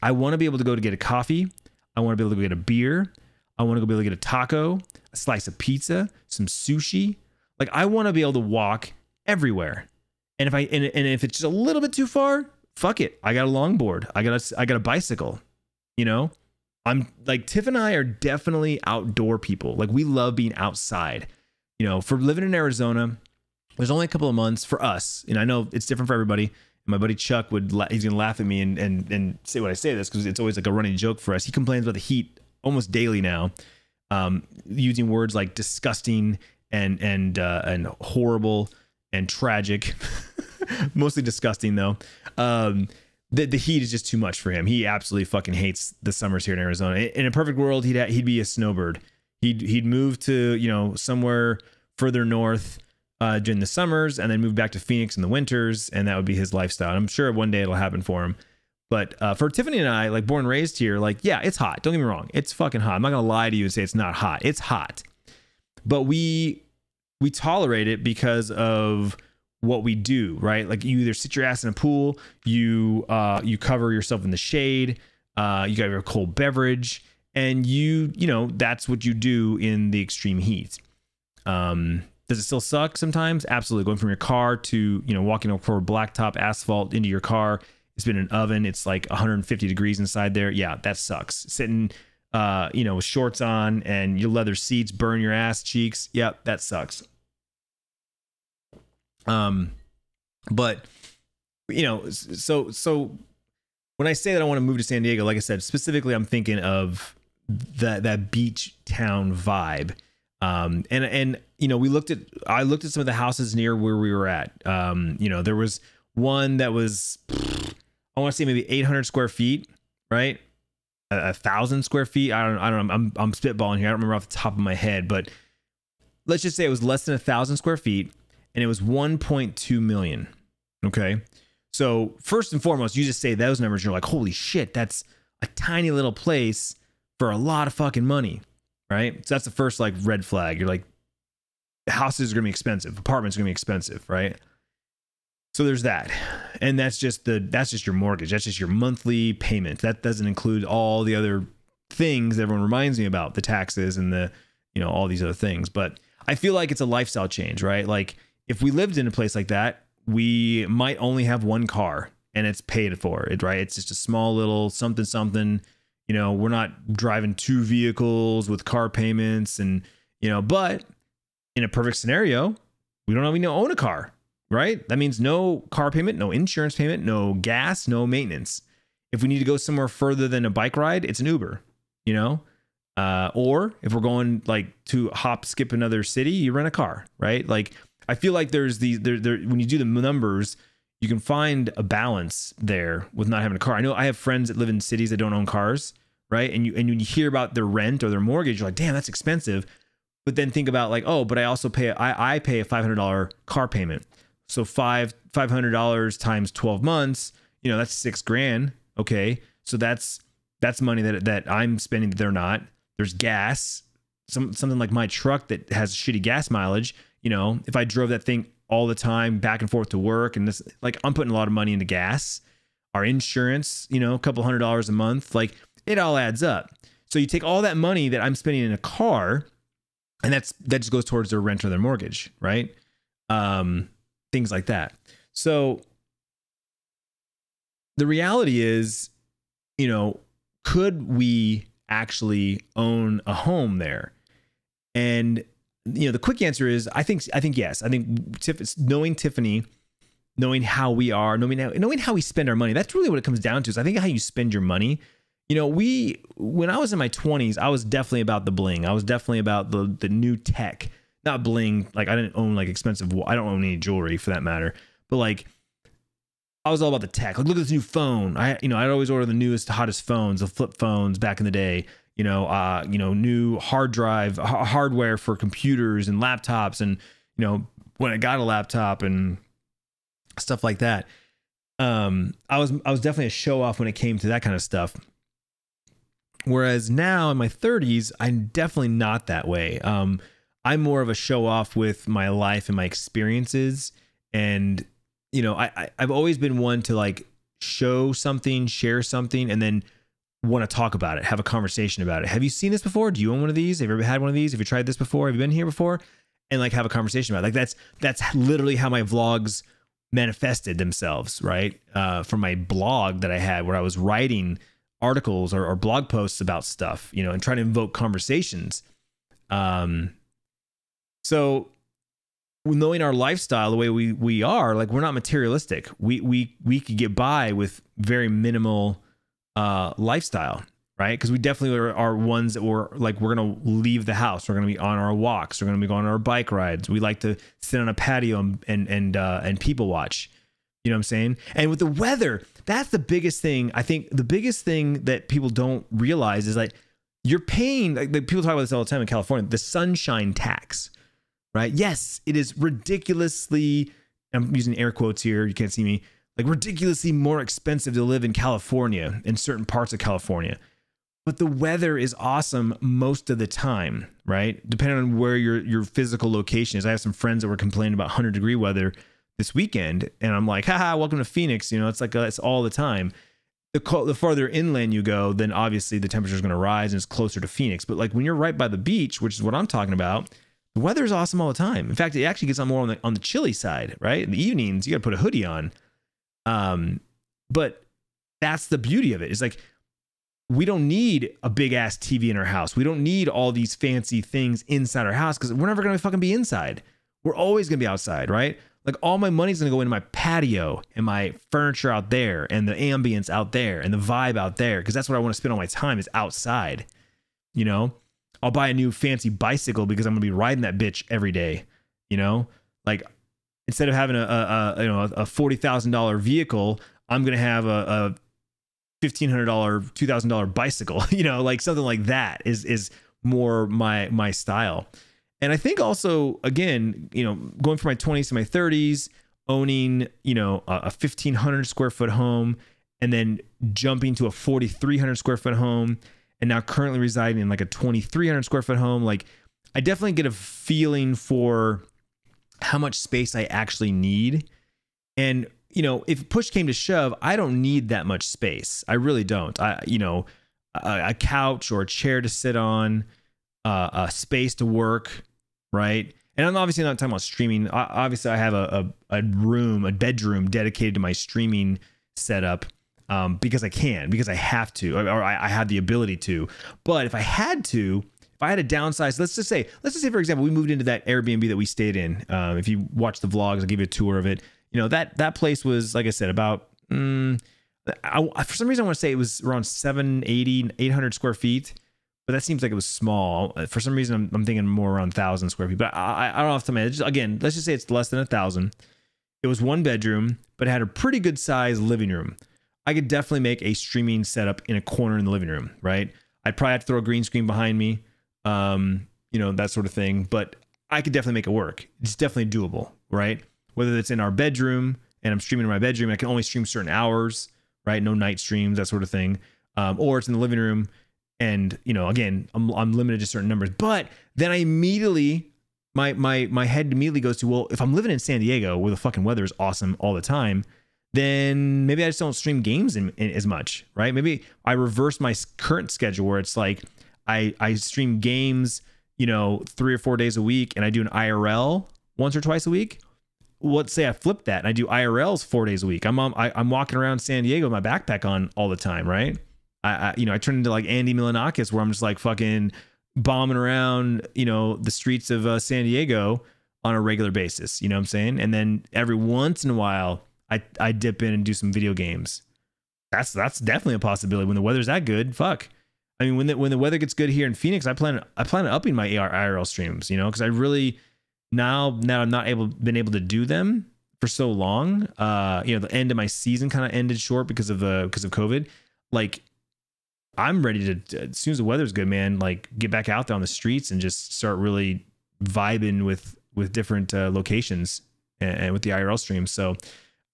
I want to be able to go to get a coffee. I want to be able to go get a beer. I want to go be able to get a taco, a slice of pizza, some sushi. Like I want to be able to walk everywhere. And if I and, and if it's just a little bit too far, fuck it. I got a longboard. I got a I got a bicycle. You know? I'm like Tiff and I are definitely outdoor people. Like we love being outside you know, for living in Arizona, there's only a couple of months for us, and I know it's different for everybody. my buddy Chuck would he's gonna laugh at me and and and say what I say this because it's always like a running joke for us. He complains about the heat almost daily now, um, using words like disgusting and and uh, and horrible and tragic. Mostly disgusting though. Um, the, the heat is just too much for him. He absolutely fucking hates the summers here in Arizona. In a perfect world, he'd he'd be a snowbird. He'd he'd move to you know somewhere further north uh, during the summers, and then move back to Phoenix in the winters, and that would be his lifestyle. I'm sure one day it'll happen for him. But uh, for Tiffany and I, like born and raised here, like yeah, it's hot. Don't get me wrong, it's fucking hot. I'm not gonna lie to you and say it's not hot. It's hot, but we we tolerate it because of what we do, right? Like you either sit your ass in a pool, you uh, you cover yourself in the shade, uh, you got your cold beverage, and you you know that's what you do in the extreme heat um does it still suck sometimes absolutely going from your car to you know walking over blacktop asphalt into your car it's been an oven. It's like 150 degrees inside there. Yeah that sucks. Sitting uh you know shorts on and your leather seats burn your ass cheeks. Yeah that sucks. Um but you know so so when i say that i want to move to san diego like i said specifically i'm thinking of that that beach town vibe. Um, and and you know we looked at I looked at some of the houses near where we were at. Um, you know there was one that was I want to say maybe 800 square feet, right? A, a, thousand square feet. I don't I don't know. I'm I'm spitballing here. I don't remember off the top of my head, but let's just say it was less than a thousand square feet, and it was 1.2 million. Okay, so first and foremost, you just say those numbers, you're like, holy shit, that's a tiny little place for a lot of fucking money, right? So that's the first like red flag. You're like, houses are gonna be expensive, apartments are gonna be expensive, right? So there's that, and that's just the that's just your mortgage. That's just your monthly payment. That doesn't include all the other things everyone reminds me about, the taxes and the you know all these other things. But I feel like it's a lifestyle change, right? Like if we lived in a place like that, we might only have one car and it's paid for it, right? It's just a small little something something you know, we're not driving two vehicles with car payments and, you know, but in a perfect scenario, we don't even own a car, right? That means no car payment, no insurance payment, no gas, no maintenance. If we need to go somewhere further than a bike ride, it's an Uber, you know? Uh, or if we're going like to hop, skip another city, you rent a car, right? Like, I feel like there's these, there, there, when you do the numbers, you can find a balance there with not having a car. I know I have friends that live in cities that don't own cars, right? And you and when you hear about their rent or their mortgage, you're like, damn, that's expensive. But then think about like, oh, but I also pay I I pay a five hundred dollar car payment. So five five hundred dollars times twelve months, you know, that's six grand. Okay, so that's that's money that that I'm spending that they're not. There's gas, some something like my truck that has shitty gas mileage. You know, if I drove that thing all the time back and forth to work and this like I'm putting a lot of money into gas. Our insurance, you know, a couple hundred dollars a month, like it all adds up. So you take all that money that I'm spending in a car and that's that just goes towards their rent or their mortgage, right? Um things like that. So the reality is, you know, could we actually own a home there? And you know, the quick answer is I think I think yes. I think Tiff, knowing Tiffany, knowing how we are, knowing how, knowing how we spend our money. That's really what it comes down to. Is I think how you spend your money. You know, we when I was in my 20s, I was definitely about the bling. I was definitely about the the new tech. Not bling, like I didn't own like expensive I don't own any jewelry for that matter. But like I was all about the tech. Like, look at this new phone. I, you know, I'd always order the newest, hottest phones, the flip phones back in the day. You know, uh, you know, new hard drive h- hardware for computers and laptops, and you know, when I got a laptop and stuff like that. Um, I was I was definitely a show off when it came to that kind of stuff. Whereas now in my 30s, I'm definitely not that way. Um, I'm more of a show off with my life and my experiences and you know, I, I I've always been one to like show something, share something, and then want to talk about it, have a conversation about it. Have you seen this before? Do you own one of these? Have you ever had one of these? Have you tried this before? Have you been here before? And like have a conversation about it. Like that's that's literally how my vlogs manifested themselves, right? Uh, from my blog that I had where I was writing articles or, or blog posts about stuff, you know, and trying to invoke conversations. Um, so knowing our lifestyle the way we we are like we're not materialistic. We we we could get by with very minimal uh lifestyle right? Because we definitely are, are, ones that were like we're gonna leave the house. We're gonna be on our walks. We're gonna be going on our bike rides. We like to sit on a patio and and and, uh, and people watch. You know what i'm saying? And with the weather that's the biggest thing. I think the biggest thing that people don't realize is like you're paying like people talk about this all the time in california the sunshine tax right? Yes, it is ridiculously, I'm using air quotes here, you can't see me, like ridiculously more expensive to live in California, in certain parts of California. But the weather is awesome most of the time, right? Depending on where your your physical location is. I have some friends that were complaining about 100 degree weather this weekend, and I'm like, haha, welcome to Phoenix. You know, it's like a, uh, it's all the time. The, the farther inland you go, then obviously the temperature is going to rise and it's closer to Phoenix. But like when you're right by the beach, which is what I'm talking about, the weather is awesome all the time. In fact, it actually gets on more on the on the chilly side, right? In the evenings, you got to put a hoodie on. Um, but that's the beauty of it. It's like we don't need a big ass TV in our house. We don't need all these fancy things inside our house because we're never gonna fucking be inside. We're always gonna be outside, right? Like all my money's gonna go into my patio and my furniture out there and the ambience out there and the vibe out there because that's what I want to spend all my time is outside. You know, I'll buy a new fancy bicycle because I'm gonna be riding that bitch every day. You know, like instead of having a, a, a you know a forty thousand dollar vehicle, I'm gonna have a, a fifteen hundred dollar, two thousand dollar bicycle. You know, like something like that is is more my my style. And I think also again, you know, going from my 20s to my 30s, owning you know a, a 1500 square foot home, and then jumping to a 4300 square foot home and now currently residing in like a 2300 square foot home like i definitely get a feeling for how much space i actually need. And you know if push came to shove i don't need that much space. I really don't. I you know a, a couch or a chair to sit on uh, a space to work right? And i'm obviously not talking about streaming. Obviously i have a, a, a room a bedroom dedicated to my streaming setup um, because I can, because I have to, or I, I have the ability to. But if I had to, if I had to downsize, let's just say, let's just say, for example, we moved into that Airbnb that we stayed in. Um, if you watch the vlogs, I'll give you a tour of it. You know that that place was, like I said, about. Mm, I, for some reason, I want to say it was around 780, 800 square feet, but that seems like it was small. For some reason, I'm, I'm thinking more around 1,000 square feet, but I, I don't know if to just, again, let's just say it's less than a 1,000. It was one bedroom, but it had a pretty good size living room. I could definitely make a streaming setup in a corner in the living room, right? I'd probably have to throw a green screen behind me, um, you know, that sort of thing. But I could definitely make it work. It's definitely doable, right? Whether it's in our bedroom and I'm streaming in my bedroom, I can only stream certain hours, right? No night streams, that sort of thing. Um, or it's in the living room, and you know, again, I'm, I'm limited to certain numbers. But then I immediately my my my head immediately goes to well, if I'm living in San Diego where the fucking weather is awesome all the time, then maybe I just don't stream games in, in, as much, right? Maybe I reverse my current schedule where it's like I I stream games, you know, three or four days a week, and I do an IRL once or twice a week. let's say I flip that and I do IRLs four days a week. I'm I, am walking around San Diego with my backpack on all the time, right? I, I you know I turn into like Andy Milonakis where I'm just like fucking bombing around you know the streets of uh, San Diego on a regular basis. You know what I'm saying? And then every once in a while I I dip in and do some video games. That's that's definitely a possibility when the weather's that good. Fuck. I mean, when the when the weather gets good here in Phoenix, I plan I plan on upping my AR IRL streams. You know, because I really now now I'm not able been able to do them for so long. Uh, you know, the end of my season kind of ended short because of the because of COVID. Like, I'm ready to as soon as the weather's good, man. Like, get back out there on the streets and just start really vibing with with different uh, locations and, and with the IRL streams. So,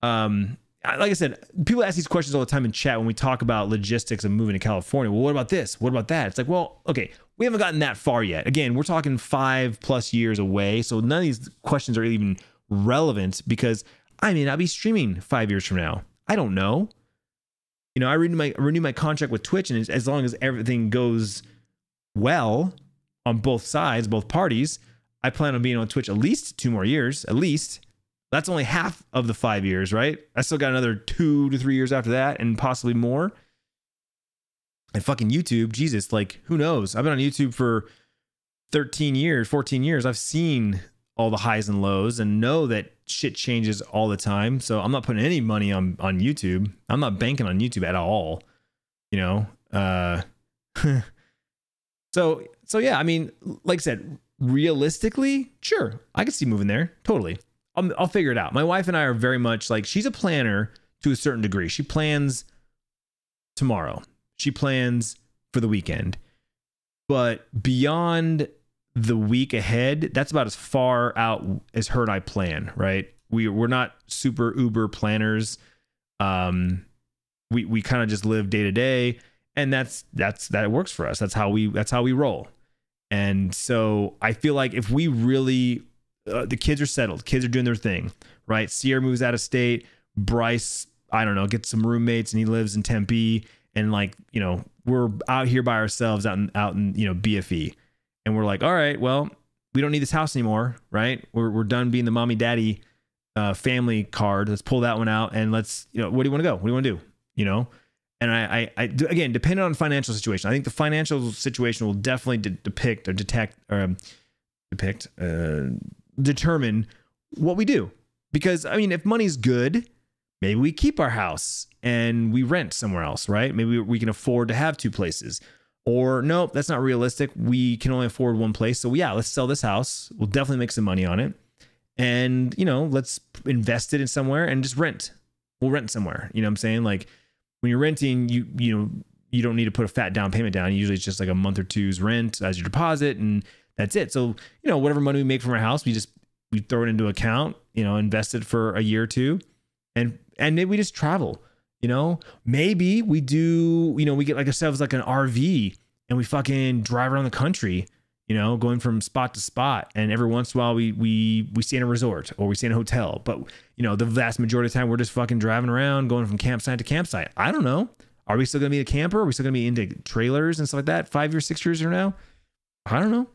um, like I said, people ask these questions all the time in chat when we talk about logistics of moving to California. Well, what about this? What about that? It's like, well, okay, we haven't gotten that far yet. Again, we're talking five plus years away. So none of these questions are even relevant because I may not be streaming five years from now. I don't know. You know, I renew my renew my contract with Twitch, and as long as everything goes well on both sides, both parties, I plan on being on Twitch at least two more years, at least. That's only half of the five years, right? I still got another two to three years after that, and possibly more. And fucking YouTube, Jesus, like who knows? I've been on YouTube for 13 years, 14 years. I've seen all the highs and lows and know that shit changes all the time. So I'm not putting any money on on YouTube. I'm not banking on YouTube at all. You know? Uh so so yeah, I mean, like I said, realistically, sure, I could see moving there. Totally. I'll, I'll figure it out. My wife and I are very much like she's a planner to a certain degree. She plans tomorrow. She plans for the weekend. But beyond the week ahead, that's about as far out as her and I plan, right? We we're not super uber planners. Um we we kind of just live day to day and that's that's that works for us. That's how we that's how we roll. And so I feel like if we really uh, the kids are settled. Kids are doing their thing, right? Sierra moves out of state. Bryce, I don't know, gets some roommates and he lives in Tempe. And like, you know, we're out here by ourselves out in, out in, you know, BFE. And we're like, all right, well, we don't need this house anymore, right? We're, we're done being the mommy daddy uh, family card. Let's pull that one out and let's, you know, where do you want to go? What do you want to do? You know? And I, I, I again, depending on financial situation, I think the financial situation will definitely de- depict or detect or um, depict, uh, determine what we do. Because, I mean, if money's good, maybe we keep our house and we rent somewhere else, right? Maybe we can afford to have two places. Or, nope, that's not realistic. We can only afford one place. So, yeah, let's sell this house. We'll definitely make some money on it. And, you know, let's invest it in somewhere and just rent. We'll rent somewhere. You know what I'm saying? Like, when you're renting, you, you know, you don't need to put a fat down payment down. Usually it's just like a month or two's rent as your deposit. And that's it. So, you know, whatever money we make from our house, we just we throw it into account, you know, invest it for a year or two and and maybe we just travel, you know? Maybe we do, you know, we get like ourselves like an RV and we fucking drive around the country, you know, going from spot to spot. And every once in a while we we we stay in a resort or we stay in a hotel. But you know, the vast majority of the time we're just fucking driving around, going from campsite to campsite. I don't know. Are we still gonna be a camper? Are we still gonna be into trailers and stuff like that five years, six years from now? I don't know.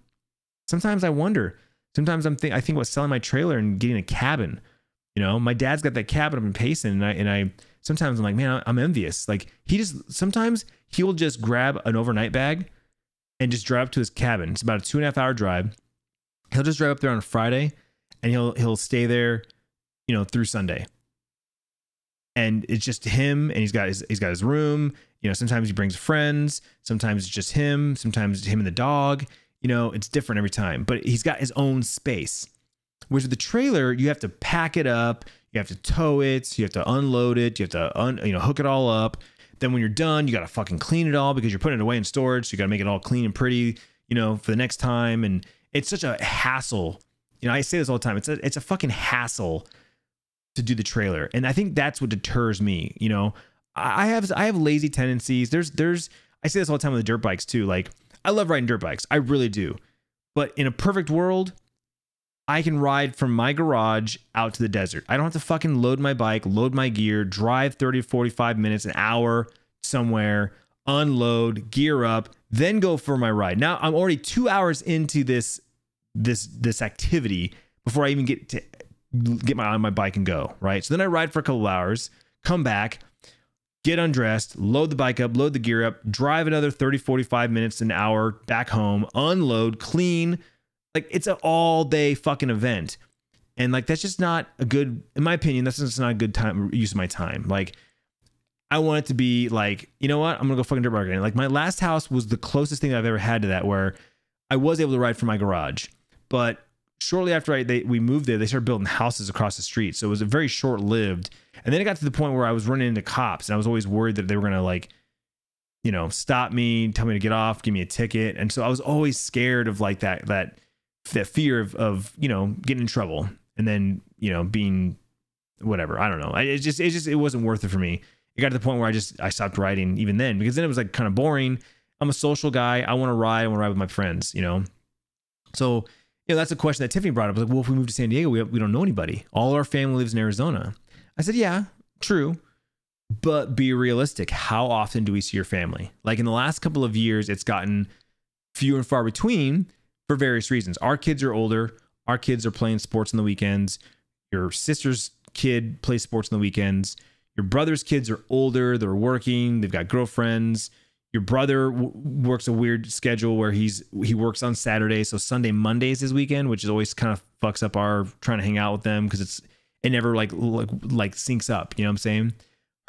Sometimes I wonder. Sometimes I'm think I think about selling my trailer and getting a cabin. You know, my dad's got that cabin up in Payson, and I and I sometimes I'm like, man, I'm envious. Like he just sometimes he will just grab an overnight bag and just drive up to his cabin. It's about a two and a half hour drive. He'll just drive up there on Friday, and he'll he'll stay there, you know, through Sunday. And it's just him, and he's got his he's got his room. You know, sometimes he brings friends. Sometimes it's just him. Sometimes it's him and the dog you know, it's different every time, but he's got his own space. Whereas with the trailer, you have to pack it up, you have to tow it, you have to unload it, you have to un, you know hook it all up. Then when you're done, you got to fucking clean it all because you're putting it away in storage. So you got to make it all clean and pretty, you know, for the next time. And it's such a hassle. You know, I say this all the time. It's a it's a fucking hassle to do the trailer, and I think that's what deters me. You know, I have I have lazy tendencies. There's there's I say this all the time with the dirt bikes too. Like I love riding dirt bikes. I really do. But in a perfect world, I can ride from my garage out to the desert. I don't have to fucking load my bike, load my gear, drive 30 45 minutes, an hour somewhere, unload, gear up, then go for my ride. Now I'm already 2 hours into this this this activity before I even get to get my on my bike and go. Right. So then I ride for a couple hours, come back, get undressed, load the bike up, load the gear up, drive another 30, 45 minutes, an hour back home, unload, clean. Like it's an all day fucking event. And like that's just not a good, in my opinion, that's just not a good time use of my time. Like I want it to be like, you know what? I'm gonna go fucking dirt again. Like my last house was the closest thing I've ever had to that, where I was able to ride from my garage. But shortly after I, they, we moved there, they started building houses across the street. So it was a very short lived. And then it got to the point where I was running into cops, and I was always worried that they were gonna like, you know, stop me, tell me to get off, give me a ticket. And so I was always scared of like that that that fear of of you know getting in trouble and then you know being whatever. I don't know. I, it just it just it wasn't worth it for me. It got to the point where I just I stopped riding even then because then it was like kind of boring. I'm a social guy. I want to ride. I want to ride with my friends. You know. So you know that's a question that Tiffany brought up. Like, well, if we move to San Diego, we we don't know anybody. All our family lives in Arizona. I said, yeah, true. But be realistic. How often do we see your family? Like in the last couple of years, it's gotten few and far between for various reasons. Our kids are older. Our kids are playing sports on the weekends. Your sister's kid plays sports on the weekends. Your brother's kids are older. They're working. They've got girlfriends. Your brother w- works a weird schedule where he's he works on Saturday, so Sunday Monday is his weekend, which is always kind of fucks up our trying to hang out with them because it's it never like, like like syncs up. You know what I'm saying?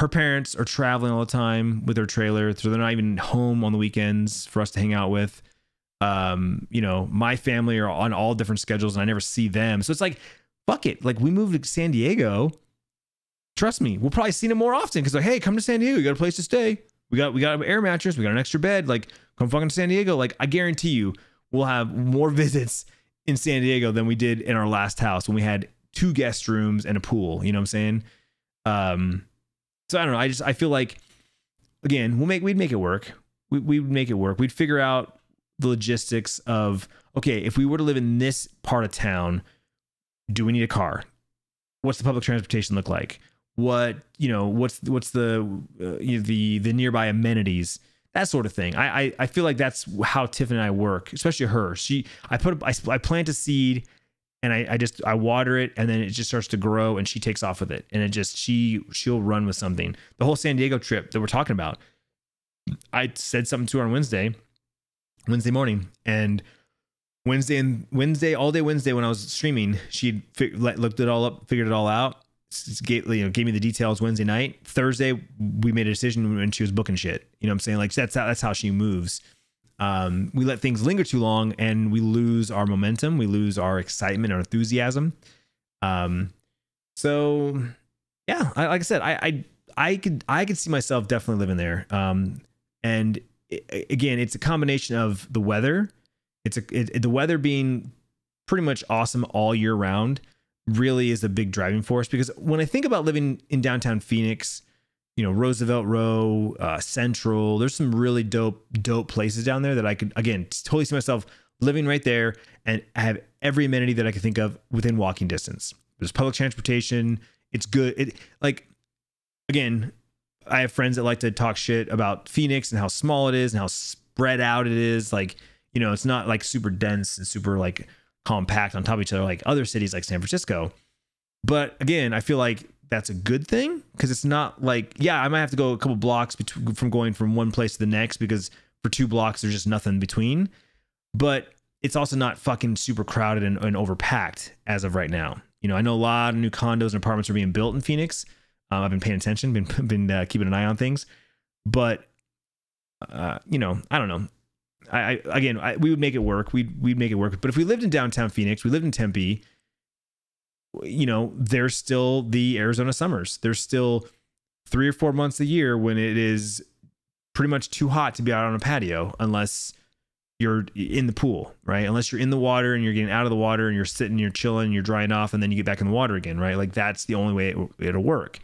Her parents are traveling all the time with their trailer, so they're not even home on the weekends for us to hang out with. Um, you know, my family are on all different schedules, and I never see them. So it's like, fuck it. Like we moved to San Diego. Trust me, we'll probably see them more often because like, hey, come to San Diego. You got a place to stay. We got we got an air mattress. We got an extra bed. Like, come fucking to San Diego. Like, I guarantee you, we'll have more visits in San Diego than we did in our last house when we had two guest rooms and a pool. You know what I'm saying? Um, so I don't know. I just I feel like again we'll make we'd make it work. We we'd make it work. We'd figure out the logistics of okay if we were to live in this part of town, do we need a car? What's the public transportation look like? What you know? What's what's the uh, you know, the the nearby amenities? That sort of thing. I, I I feel like that's how Tiffany and I work, especially her. She I put I, I plant a seed and I, I just I water it and then it just starts to grow and she takes off with it and it just she she'll run with something. The whole San Diego trip that we're talking about, I said something to her on Wednesday, Wednesday morning, and Wednesday and Wednesday all day Wednesday when I was streaming, she looked it all up, figured it all out, gave you know gave me the details Wednesday night. Thursday we made a decision when she was booking shit. You know what I'm saying? Like that's how, that's how she moves um, we let things linger too long and we lose our momentum, we lose our excitement or enthusiasm. Um, so yeah, I, like I said, I, I, I could, I could see myself definitely living there. Um, and it, again, it's a combination of the weather. It's a, it, the weather being pretty much awesome all year round really is a big driving force because when I think about living in downtown Phoenix, you know Roosevelt Row, uh, Central. There's some really dope dope places down there that I could again totally see myself living right there and I have every amenity that I could think of within walking distance. There's public transportation. It's good. It like again, I have friends that like to talk shit about Phoenix and how small it is and how spread out it is. Like you know, it's not like super dense and super like compact on top of each other like other cities like San Francisco. But again, I feel like that's a good thing because it's not like yeah i might have to go a couple blocks between from going from one place to the next because for two blocks there's just nothing between. But it's also not fucking super crowded and, and overpacked as of right now. You know i know a lot of new condos and apartments are being built in phoenix. Um, i've been paying attention been been uh, keeping an eye on things. But uh, you know i don't know. I, I again I, we would make it work. We'd we'd make it work. But if we lived in downtown phoenix we lived in tempe you know, there's still the Arizona summers. There's still three or four months a year when it is pretty much too hot to be out on a patio unless you're in the pool, right? Unless you're in the water and you're getting out of the water and you're sitting, you're chilling, you're drying off, and then you get back in the water again, right? Like that's the only way it, it'll work.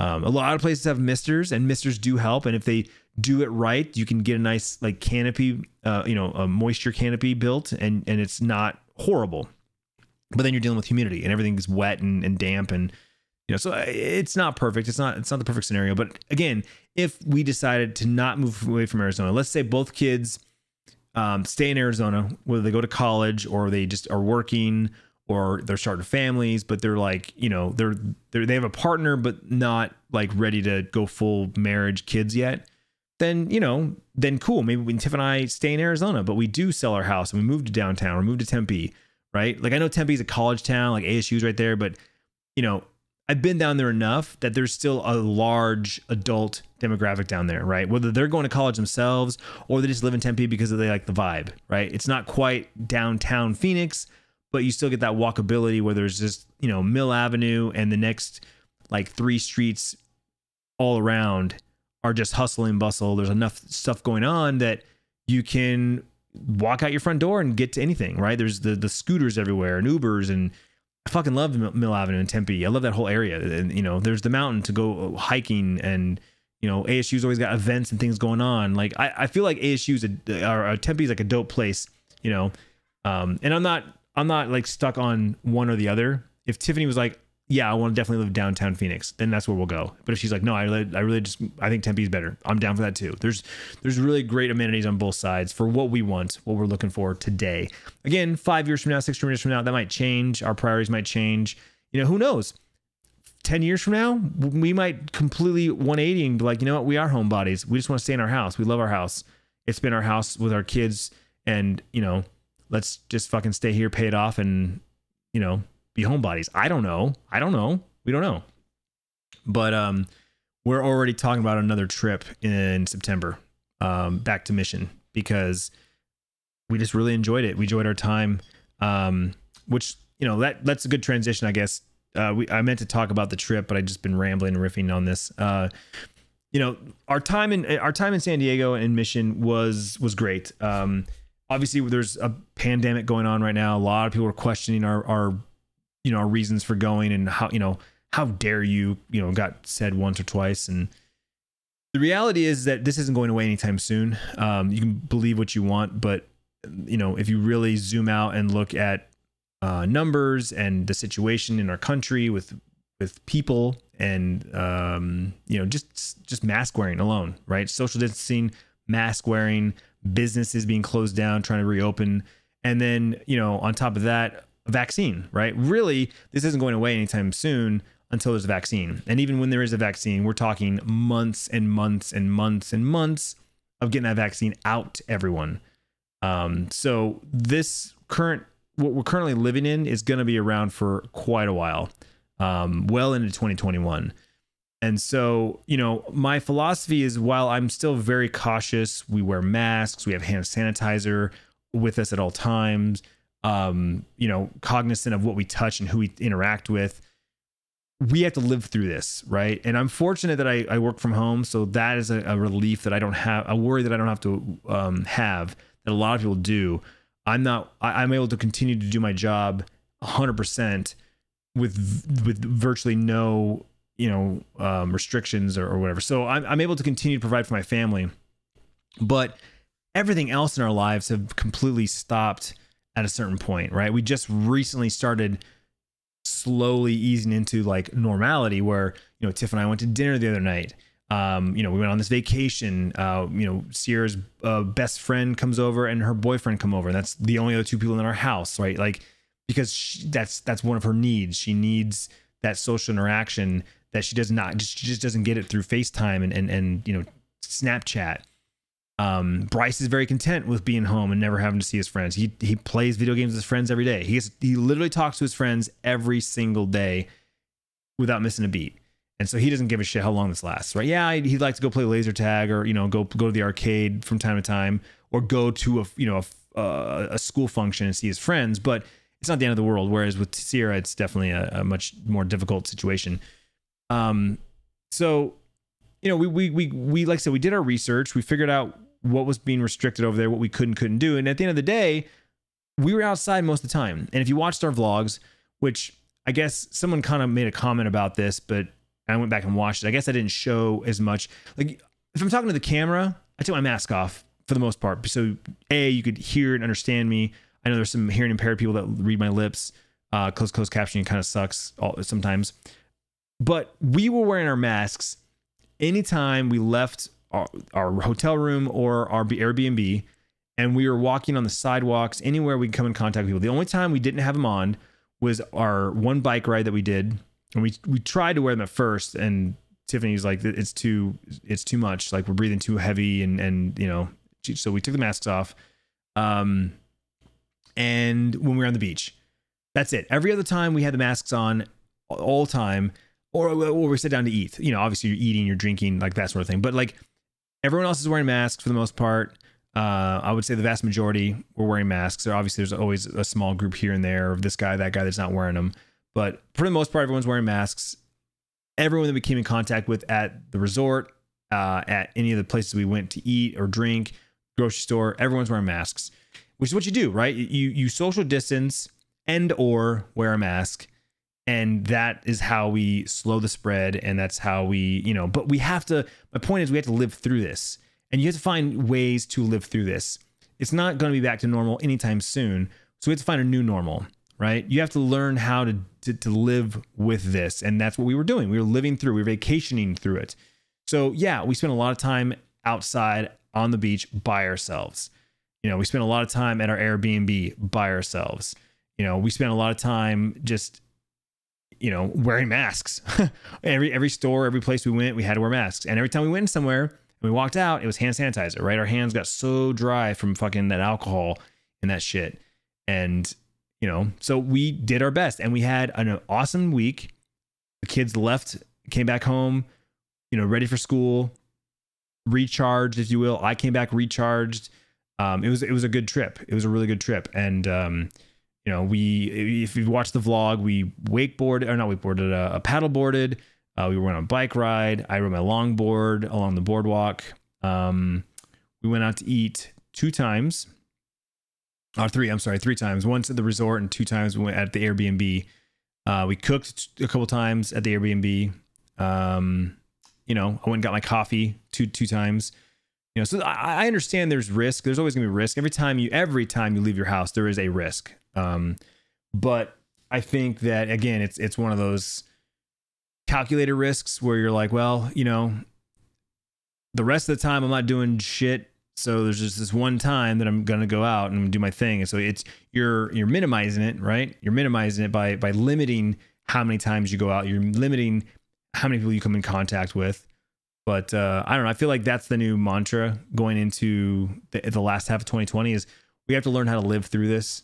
Um, a lot of places have misters, and misters do help. And if they do it right, you can get a nice like canopy, uh, you know, a moisture canopy built, and and it's not horrible but then you're dealing with humidity and everything's wet and, and damp and you know so uh, it's not perfect it's not it's not the perfect scenario but again if we decided to not move away from arizona let's say both kids um, stay in arizona whether they go to college or they just are working or they're starting families, but they're like, you know, they're, they're they have a partner, but not like ready to go full marriage kids yet. Then you know, then cool. Maybe when Tiff and I stay in Arizona, but we do sell our house and we move to downtown or move to Tempe, right? Like I know Tempe is a college town, like ASU's right there, but you know, I've been down there enough that there's still a large adult demographic down there, right? Whether they're going to college themselves or they just live in Tempe because they like the vibe, right? It's not quite downtown Phoenix, but you still get that walkability where there's just, you know, Mill Avenue and the next like three streets all around are just hustle and bustle. There's enough stuff going on that you can walk out your front door and get to anything, right? There's the the scooters everywhere and Ubers and I fucking love Mill Avenue in Tempe. I love that whole area. And you know, there's the mountain to go hiking and you know, ASU's always got events and things going on. Like I, I feel like ASU's a, or, or Tempe's like a dope place, you know. Um, and I'm not I'm not like stuck on one or the other. If Tiffany was like, yeah, I want to definitely live downtown Phoenix, then that's where we'll go. But if she's like, no, I really, I really just, I think Tempe Tempe's better. I'm down for that too. There's, there's really great amenities on both sides for what we want, what we're looking for today. Again, five years from now, six years from now, that might change. Our priorities might change. You know, who knows? 10 years from now, we might completely 180 and be like, you know what? We are homebodies. We just want to stay in our house. We love our house. It's been our house with our kids. And, you know, let's just fucking stay here, pay it off, and, you know, be homebodies. I don't know. I don't know. We don't know. But um, we're already talking about another trip in September um, back to Mission because we just really enjoyed it. We enjoyed our time, um, which you know that that's a good transition, I guess. Uh, we I meant to talk about the trip, but I just been rambling and riffing on this. Uh, you know, our time in our time in San Diego and Mission was was great. Um, obviously, there's a pandemic going on right now. A lot of people are questioning our our you know, our reasons for going and how, you know, how dare you, you know, got said once or twice. And the reality is that this isn't going away anytime soon. Um, you can believe what you want, but, you know, if you really zoom out and look at uh, numbers and the situation in our country with with people and um, you know just just mask wearing alone, right? Social distancing, mask wearing, businesses being closed down, trying to reopen, and then you know on top of that, vaccine, right? Really, this isn't going away anytime soon until there's a vaccine. And even when there is a vaccine, we're talking months and months and months and months of getting that vaccine out to everyone. Um, so this current what we're currently living in is going to be around for quite a while, um, well into 2021. And so, you know, my philosophy is while I'm still very cautious, we wear masks, we have hand sanitizer with us at all times um, you know, cognizant of what we touch and who we interact with. We have to live through this, right? And I'm fortunate that I, I work from home, so that is a, a, relief that I don't have, a worry that I don't have to um, have that a lot of people do. I'm not. I, I'm able to continue to do my job 100 percent with with virtually no you know um, restrictions or, or, whatever. So I'm, I'm able to continue to provide for my family, but everything else in our lives have completely stopped at a certain point, right? We just recently started slowly easing into like normality where, you know, Tiff and I went to dinner the other night. Um, you know, we went on this vacation. Uh, you know, Sierra's uh, best friend comes over and her boyfriend come over, and that's the only other two people in our house, right? Like, because she, that's that's one of her needs. She needs that social interaction that she does not she just doesn't get it through FaceTime and and and you know Snapchat. Um, Bryce is very content with being home and never having to see his friends. He he plays video games with his friends every day. He gets, he literally talks to his friends every single day without missing a beat. And so he doesn't give a shit how long this lasts, right? Yeah, he'd like to go play laser tag or you know go go to the arcade from time to time or go to a you know a, uh, a school function and see his friends, but it's not the end of the world. Whereas with Sierra, it's definitely a, a much more difficult situation. Um, so you know, we we we we like I said, we did our research. We figured out what was being restricted over there, what we could and couldn't do. And at the end of the day, we were outside most of the time. And if you watched our vlogs, which I guess someone kind of made a comment about this, but I went back and watched it. I guess I didn't show as much. Like if I'm talking to the camera, I take my mask off for the most part. So a you could hear and understand me. I know there's some hearing impaired people that read my lips. Uh, close close captioning kind of sucks all, sometimes. But we were wearing our masks anytime we left our, our hotel room or our Airbnb and we were walking on the sidewalks, anywhere we could come in contact with people. The only time we didn't have them on was our one bike ride that we did, and we we tried to wear them at first, and Tiffany's like, it's too it's too much, like we're breathing too heavy, and and you know, so we took the masks off. Um, and when we were on the beach, that's it. Every other time we had the masks on all time, or, or we sit down to eat. You know, obviously you're eating, you're drinking, like that sort of thing. But like everyone else is wearing masks for the most part. Uh, I would say the vast majority were wearing masks. There obviously there's always a small group here and there of this guy, that guy that's not wearing them. But for the most part, everyone's wearing masks. Everyone that we came in contact with at the resort, uh, at any of the places we went to eat or drink, grocery store, everyone's wearing masks, which is what you do, right? You you social distance and or wear a mask and that is how we slow the spread and that's how we you know but we have to my point is we have to live through this. And you have to find ways to live through this. It's not going to be back to normal anytime soon. So we have to find a new normal right? You have to learn how to, to, to live with this. And that's what we were doing. We were living through we were vacationing through it. So yeah we spent a lot of time outside on the beach by ourselves. You know we spent a lot of time at our airbnb by ourselves. You know we spent a lot of time just you know wearing masks. Every every store every place we went we had to wear masks. And every time we went somewhere and we walked out it was hand sanitizer right? Our hands got so dry from fucking that alcohol and that shit. And you know so we did our best and we had an awesome week. The kids left came back home you know ready for school recharged if you will. I came back recharged. Um, it was it was a good trip. It was a really good trip. And um, you know, we if you watch the vlog, we wakeboard or not wakeboarded, uh, paddle boarded. Uh, we went on a bike ride. I rode my longboard along the boardwalk. Um, we went out to eat two times, or three. I'm sorry, three times. Once at the resort and two times we went at the Airbnb. Uh, we cooked a couple times at the Airbnb. Um, you know, I went and got my coffee two two times. You know, so I, I understand there's risk. There's always gonna be risk every time you every time you leave your house. There is a risk. Um, but I think that again, it's it's one of those calculated risks where you're like, well, you know, the rest of the time I'm not doing shit. So there's just this one time that I'm gonna go out and do my thing. And so it's you're you're minimizing it, right? You're minimizing it by by limiting how many times you go out. You're limiting how many people you come in contact with. But uh, I don't know. I feel like that's the new mantra going into the, the last half of 2020 is we have to learn how to live through this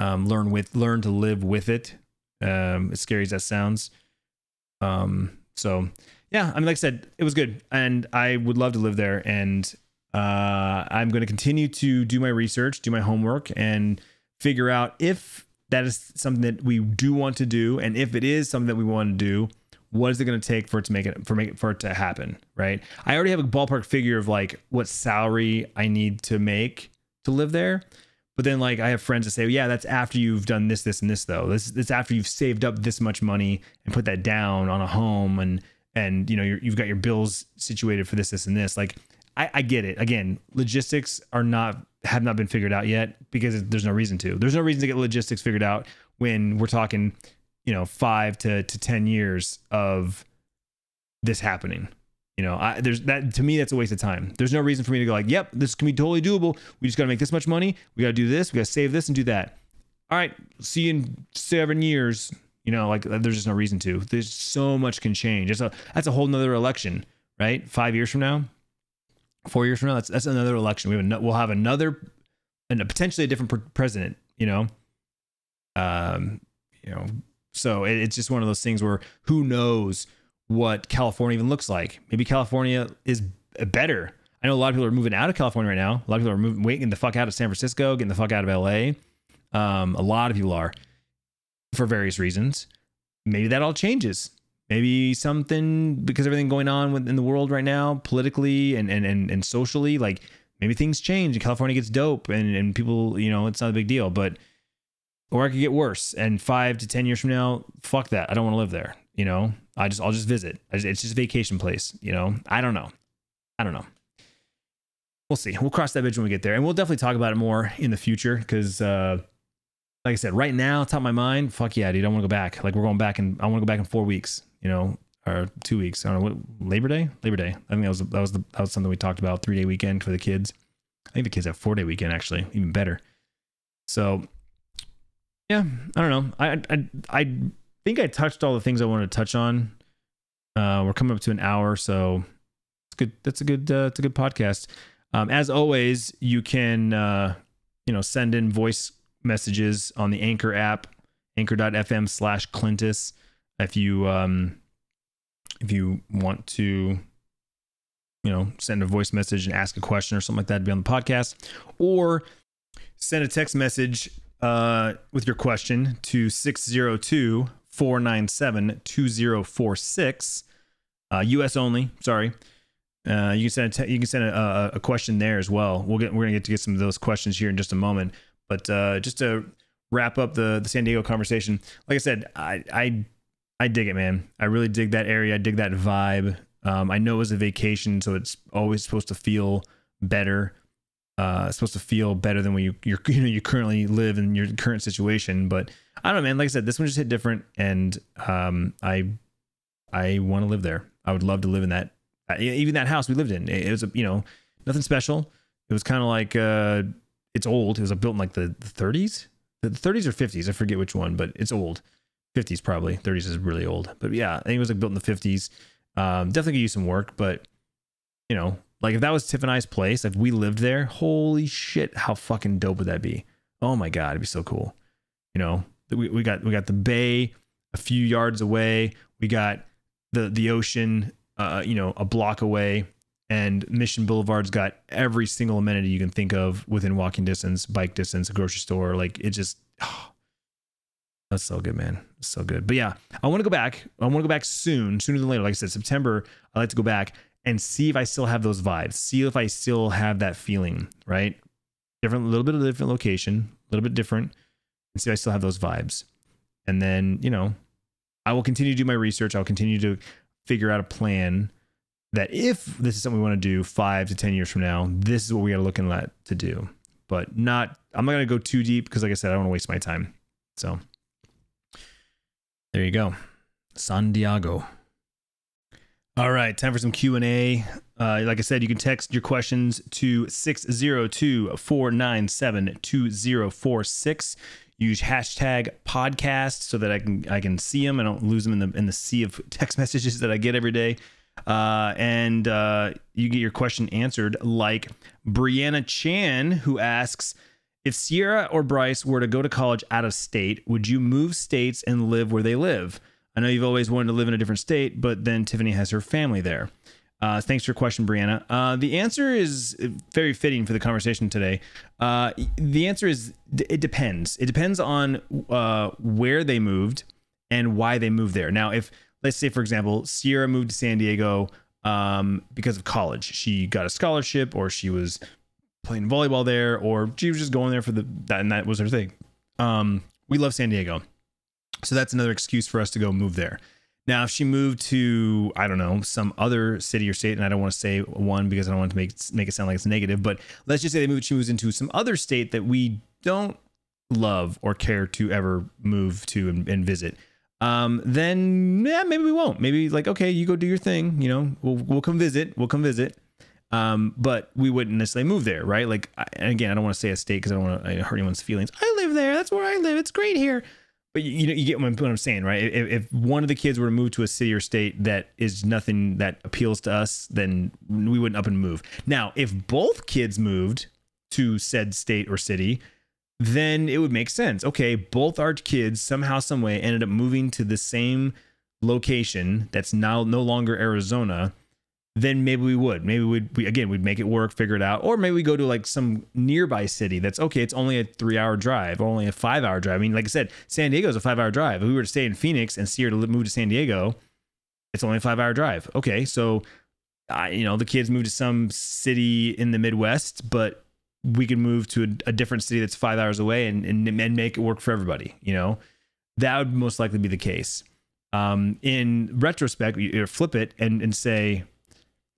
um, learn with learn to live with it. Um, as scary as that sounds. Um, so yeah, I mean, like I said, it was good, and I would love to live there. And uh, I'm going to continue to do my research, do my homework, and figure out if that is something that we do want to do, and if it is something that we want to do, what is it going to take for it to make it for make it for it to happen? Right? I already have a ballpark figure of like what salary I need to make to live there. But then like I have friends that say, well, yeah, that's after you've done this, this, and this though. This that's after you've saved up this much money and put that down on a home and and you know you have got your bills situated for this, this, and this. Like I, I get it. Again, logistics are not have not been figured out yet because there's no reason to. There's no reason to get logistics figured out when we're talking, you know, five to to ten years of this happening. You know, I, there's that to me that's a waste of time. There's no reason for me to go like, "Yep, this can be totally doable. We just got to make this much money. We got to do this. We got to save this and do that." All right, see you in seven years. You know, like there's just no reason to. There's so much can change. It's a that's a whole nother election, right? Five years from now, four years from now, that's that's another election. We have a, we'll have another and potentially a different president. You know, um, you know, so it, it's just one of those things where who knows what California even looks like. Maybe California is better. I know a lot of people are moving out of California right now. A lot of people are moving, waiting the fuck out of San Francisco, getting the fuck out of LA. Um, a lot of people are for various reasons. Maybe that all changes. Maybe something because everything going on in the world right now, politically and and and, and socially, like maybe things change and California gets dope and and people, you know, it's not a big deal. But or I could get worse. And five to ten years from now, fuck that. I don't want to live there. You know, I just I'll just visit. It's just a vacation place. You know, I don't know. I don't know. We'll see. We'll cross that bridge when we get there, and we'll definitely talk about it more in the future. Because, uh, like I said, right now, top of my mind, fuck yeah, dude, I want to go back. Like we're going back, and I want to go back in four weeks. You know, or two weeks. I don't know what Labor Day. Labor Day. I think that was that was the, that was something we talked about. Three day weekend for the kids. I think the kids have four day weekend actually, even better. So yeah, I don't know. I I I think I touched all the things I wanted to touch on. Uh, we're coming up to an hour, so it's good. That's a good. Uh, it's a good podcast. Um, as always, you can uh, you know send in voice messages on the Anchor app, anchor.fm slash Clintus. If you um, if you want to you know send a voice message and ask a question or something like that to be on the podcast, or send a text message uh, with your question to 602 497 2046. US uh, only, sorry. Uh, you can send a te- you can send a, a, question there as well. We'll get we're gonna get to get some of those questions here in just a moment. But uh, just to wrap up the the San Diego conversation, like I said, I I I dig it, man. I really dig that area. I dig that vibe. Um, I know it was a vacation, so it's always supposed to feel better. Uh, supposed to feel better than when you you know you currently live in your current situation. But I don't know, man. Like I said, this one just hit different, and um, I I want to live there. I would love to live in that. Uh, even that house we lived in, it, was a you know nothing special. It was kind of like uh, it's old. It was built in like the, the 30s, the 30s or 50s. I forget which one, but it's old. 50s probably. 30s is really old. But yeah, I think it was like built in the 50s. Um, definitely could use some work, but you know, like if that was Tiff and I's place, if we lived there, holy shit, how fucking dope would that be? Oh my god, it'd be so cool. You know, we, we got we got the bay a few yards away. We got the the ocean, uh, you know, a block away and Mission Boulevard's got every single amenity you can think of within walking distance, bike distance, a grocery store. Like it just, oh, that's so good, man. It's so good. But yeah, I want to go back. I want to go back soon, sooner than later. Like I said, September. I like to go back and see if I still have those vibes. See if I still have that feeling. Right, different, a little bit of a different location, a little bit different, and see if I still have those vibes. And then you know, I will continue to do my research. I'll continue to figure out a plan that if this is something we want to do five to 10 years from now, this is what we are looking at to do. But not, I'm not going to go too deep because, like I said, I don't want to waste my time. So there you go. San Diego. All right, time for some Q&A. Uh, like I said, you can text your questions to 602-497-2046. Use hashtag podcast so that I can I can see them. I don't lose them in the in the sea of text messages that I get every day. Uh, and uh, you get your question answered, like Brianna Chan, who asks If Sierra or Bryce were to go to college out of state, would you move states and live where they live? I know you've always wanted to live in a different state, but then Tiffany has her family there. Uh, thanks for your question, Brianna. Uh, the answer is very fitting for the conversation today. Uh, the answer is it depends. It depends on uh, where they moved and why they moved there. Now, if let's say for example sierra moved to san diego um, because of college she got a scholarship or she was playing volleyball there or she was just going there for the that and that was her thing um, we love san diego so that's another excuse for us to go move there now if she moved to i don't know some other city or state and i don't want to say one because i don't want to make make it sound like it's negative but let's just say they moved she moves into some other state that we don't love or care to ever move to and, and visit um, then yeah, maybe we won't. Maybe like, okay, you go do your thing. You know, we'll we'll come visit. We'll come visit. Um, but we wouldn't necessarily move there, right? Like, I, again, I don't want to say a state because I don't want to hurt anyone's feelings. I live there. That's where I live. It's great here. But you, you know, you get what I'm, what I'm saying, right? If, if one of the kids were to move to a city or state that is nothing that appeals to us, then we wouldn't up and move. Now, if both kids moved to said state or city, then it would make sense. Okay, both our kids somehow, some way ended up moving to the same location that's now no longer Arizona. Then maybe we would. Maybe we'd we, again we'd make it work, figure it out, or maybe we go to like some nearby city that's okay. It's only a three-hour drive, only a five-hour drive. I mean, like I said, San Diego is a five-hour drive. If we were to stay in Phoenix and Sierra to move to San Diego, it's only a five-hour drive. Okay, so I, you know the kids move to some city in the Midwest, but we can move to a, a, different city that's five hours away and, and, and make it work for everybody. You know, that would most likely be the case. Um, in retrospect, you flip it and, and say,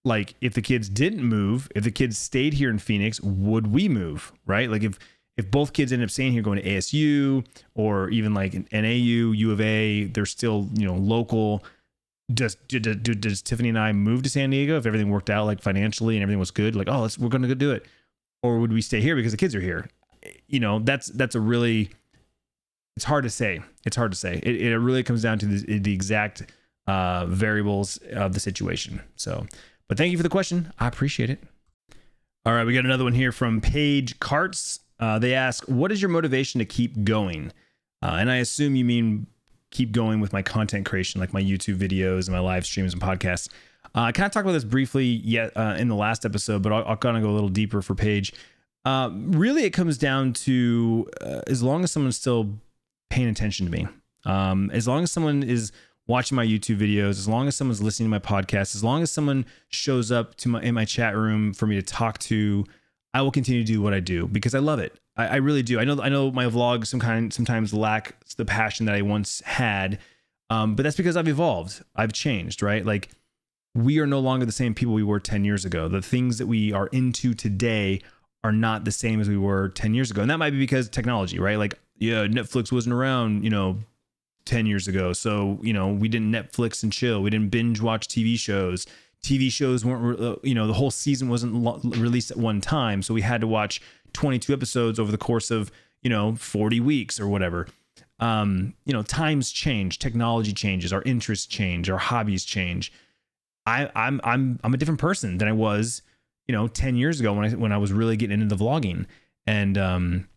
like, if the kids didn't move, if the kids stayed here in Phoenix, would we move? Right? Like, if if both kids end up staying here, going to ASU or even like an NAU, U of A, they're still you know local. Does, does, does Tiffany and I move to San Diego if everything worked out like financially and everything was good? Like, oh, let's we're gonna go do it or would we stay here because the kids are here? You know, that's that's a really it's hard to say. It's hard to say. It, it really comes down to the, the exact uh, variables of the situation. So, but thank you for the question. I appreciate it. All right, we got another one here from Paige Carts. Uh, they ask, "What is your motivation to keep going?" Uh, and I assume you mean keep going with my content creation, like my YouTube videos and my live streams and podcasts. Uh, I kind of talked about this briefly yet uh, in the last episode, but I'll, I'll kind of go a little deeper for Paige. Uh, really, it comes down to uh, as long as someone's still paying attention to me, um, as long as someone is watching my YouTube videos, as long as someone's listening to my podcast, as long as someone shows up to my in my chat room for me to talk to, I will continue to do what I do because I love it. I, I really do. I know I know my vlogs some kind sometimes lack the passion that I once had, um, but that's because I've evolved. I've changed, right? Like we are no longer the same people we were 10 years ago. The things that we are into today are not the same as we were 10 years ago. And that might be because technology, right? Like, yeah, Netflix wasn't around, you know, 10 years ago. So, you know, we didn't Netflix and chill. We didn't binge watch TV shows. TV shows weren't, uh, you know, the whole season wasn't lo- released at one time. So we had to watch 22 episodes over the course of, you know, 40 weeks or whatever. Um, you know, times change, technology changes, our interests change, our hobbies change. I, I'm I'm I'm a different person than I was, you know, 10 years ago when I when I was really getting into the vlogging. And um,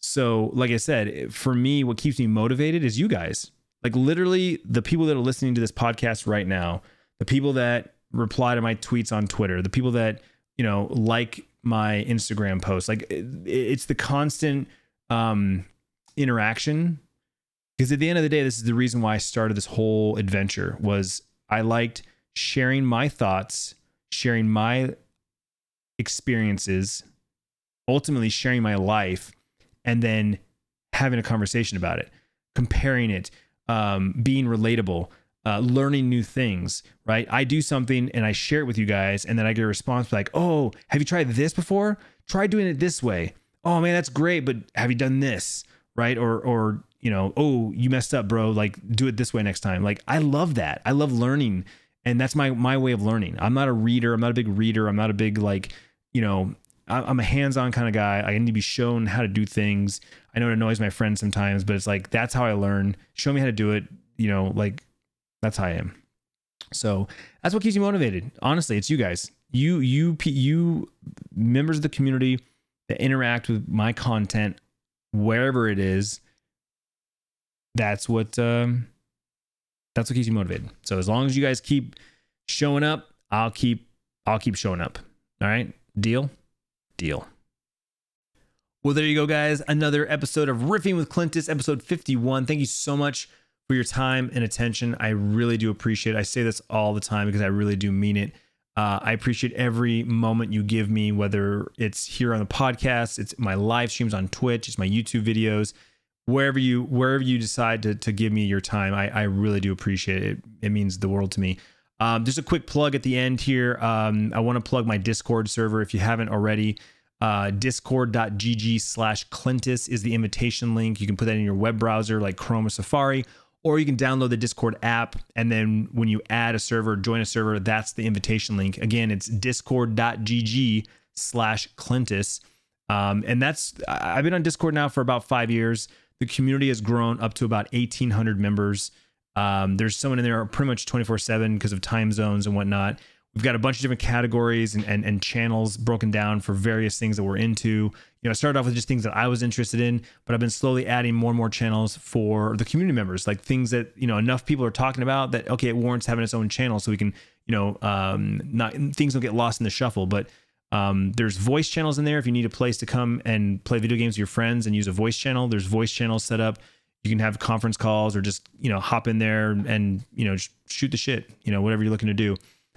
so, like I said, for me, what keeps me motivated is you guys. Like literally, the people that are listening to this podcast right now, the people that reply to my tweets on Twitter, the people that you know like my Instagram posts, like it's the constant um, interaction. Because at the end of the day, this is the reason why I started this whole adventure. Was I liked sharing my thoughts, sharing my experiences, ultimately sharing my life and then having a conversation about it, comparing it, um, being relatable, uh, learning new things, right? I do something and I share it with you guys, and then I get a response like, "Oh, have you tried this before? Try doing it this way. Oh man, that's great, but have you done this?" Right? Or or you know, "Oh, you messed up, bro. Like do it this way next time." Like I love that. I love learning, and that's my my way of learning. I'm not a reader. I'm not a big reader. I'm not a big like you know I'm a hands-on kind of guy. I need to be shown how to do things. I know it annoys my friends sometimes, but it's like that's how I learn. Show me how to do it. You know, like that's how I am. So that's what keeps me motivated. Honestly, it's you guys. You you you members of the community that interact with my content wherever it is. That's what um, that's what keeps me motivated. So as long as you guys keep showing up, I'll keep I'll keep showing up. All right, deal deal. Well, there you go, guys. Another episode of Riffing with Clintus, episode 51. Thank you so much for your time and attention. I really do appreciate it. I say this all the time because I really do mean it. Uh, I appreciate every moment you give me, whether it's here on the podcast, it's my live streams on Twitch, it's my YouTube videos, wherever you wherever you decide to, to give me your time. I, I really do appreciate it. It means the world to me. Um, just a quick plug at the end here. Um, I want to plug my Discord server if you haven't already. Uh, discord.gg slash Clintus is the invitation link. You can put that in your web browser like Chrome or Safari, or you can download the Discord app. And then when you add a server, join a server, that's the invitation link. Again, it's discord.gg slash Clintus. Um, and that's, I've been on Discord now for about five years. The community has grown up to about 1,800 members. Um, there's someone in there pretty much 24 7 because of time zones and whatnot. We've got a bunch of different categories and, and, and channels broken down for various things that we're into. You know, I started off with just things that I was interested in, but I've been slowly adding more and more channels for the community members, like things that, you know, enough people are talking about that, okay, it warrants having its own channel so we can, you know, um, not things don't get lost in the shuffle. But um, there's voice channels in there if you need a place to come and play video games with your friends and use a voice channel. There's voice channels set up you can have conference calls or just you know hop in there and you know shoot the shit you know whatever you're looking to do.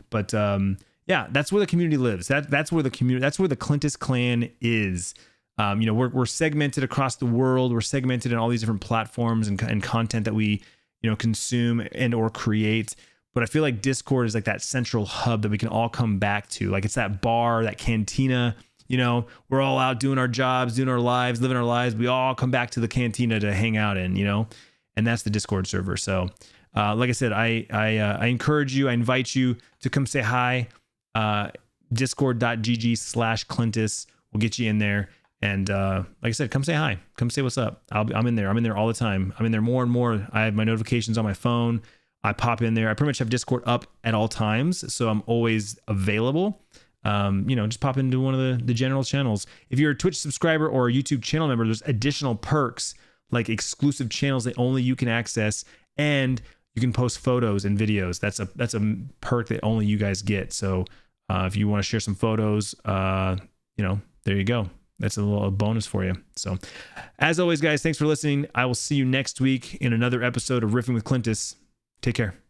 But um yeah that's where the community lives. That that's where the community that's where the clintus clan is. Um you know we're, we're segmented across the world. We're segmented in all these different platforms and, and content that we you know consume and or create. But i feel like discord is like that central hub that we can all come back to. Like it's that bar that cantina you know, we're all out doing our jobs, doing our lives, living our lives. We all come back to the cantina to hang out in, you know, and that's the Discord server. So, uh, like I said, I I, uh, I encourage you, I invite you to come say hi. Uh, Discord.gg slash Clintus will get you in there And uh, like I said, come say hi. Come say what's up. Be, I'm in there. I'm in there all the time. I'm in there more and more. I have my notifications on my phone. I pop in there. I pretty much have Discord up at all times, so I'm always available. Um, you know, just pop into one of the the general channels. If you're a Twitch subscriber or a YouTube channel member, there's additional perks like exclusive channels that only you can access, and you can post photos and videos. That's a that's a perk that only you guys get. So uh, if you want to share some photos, uh, you know, there you go. That's a little bonus for you. So, as always, guys, thanks for listening. I will see you next week in another episode of Riffing with Clintus. Take care.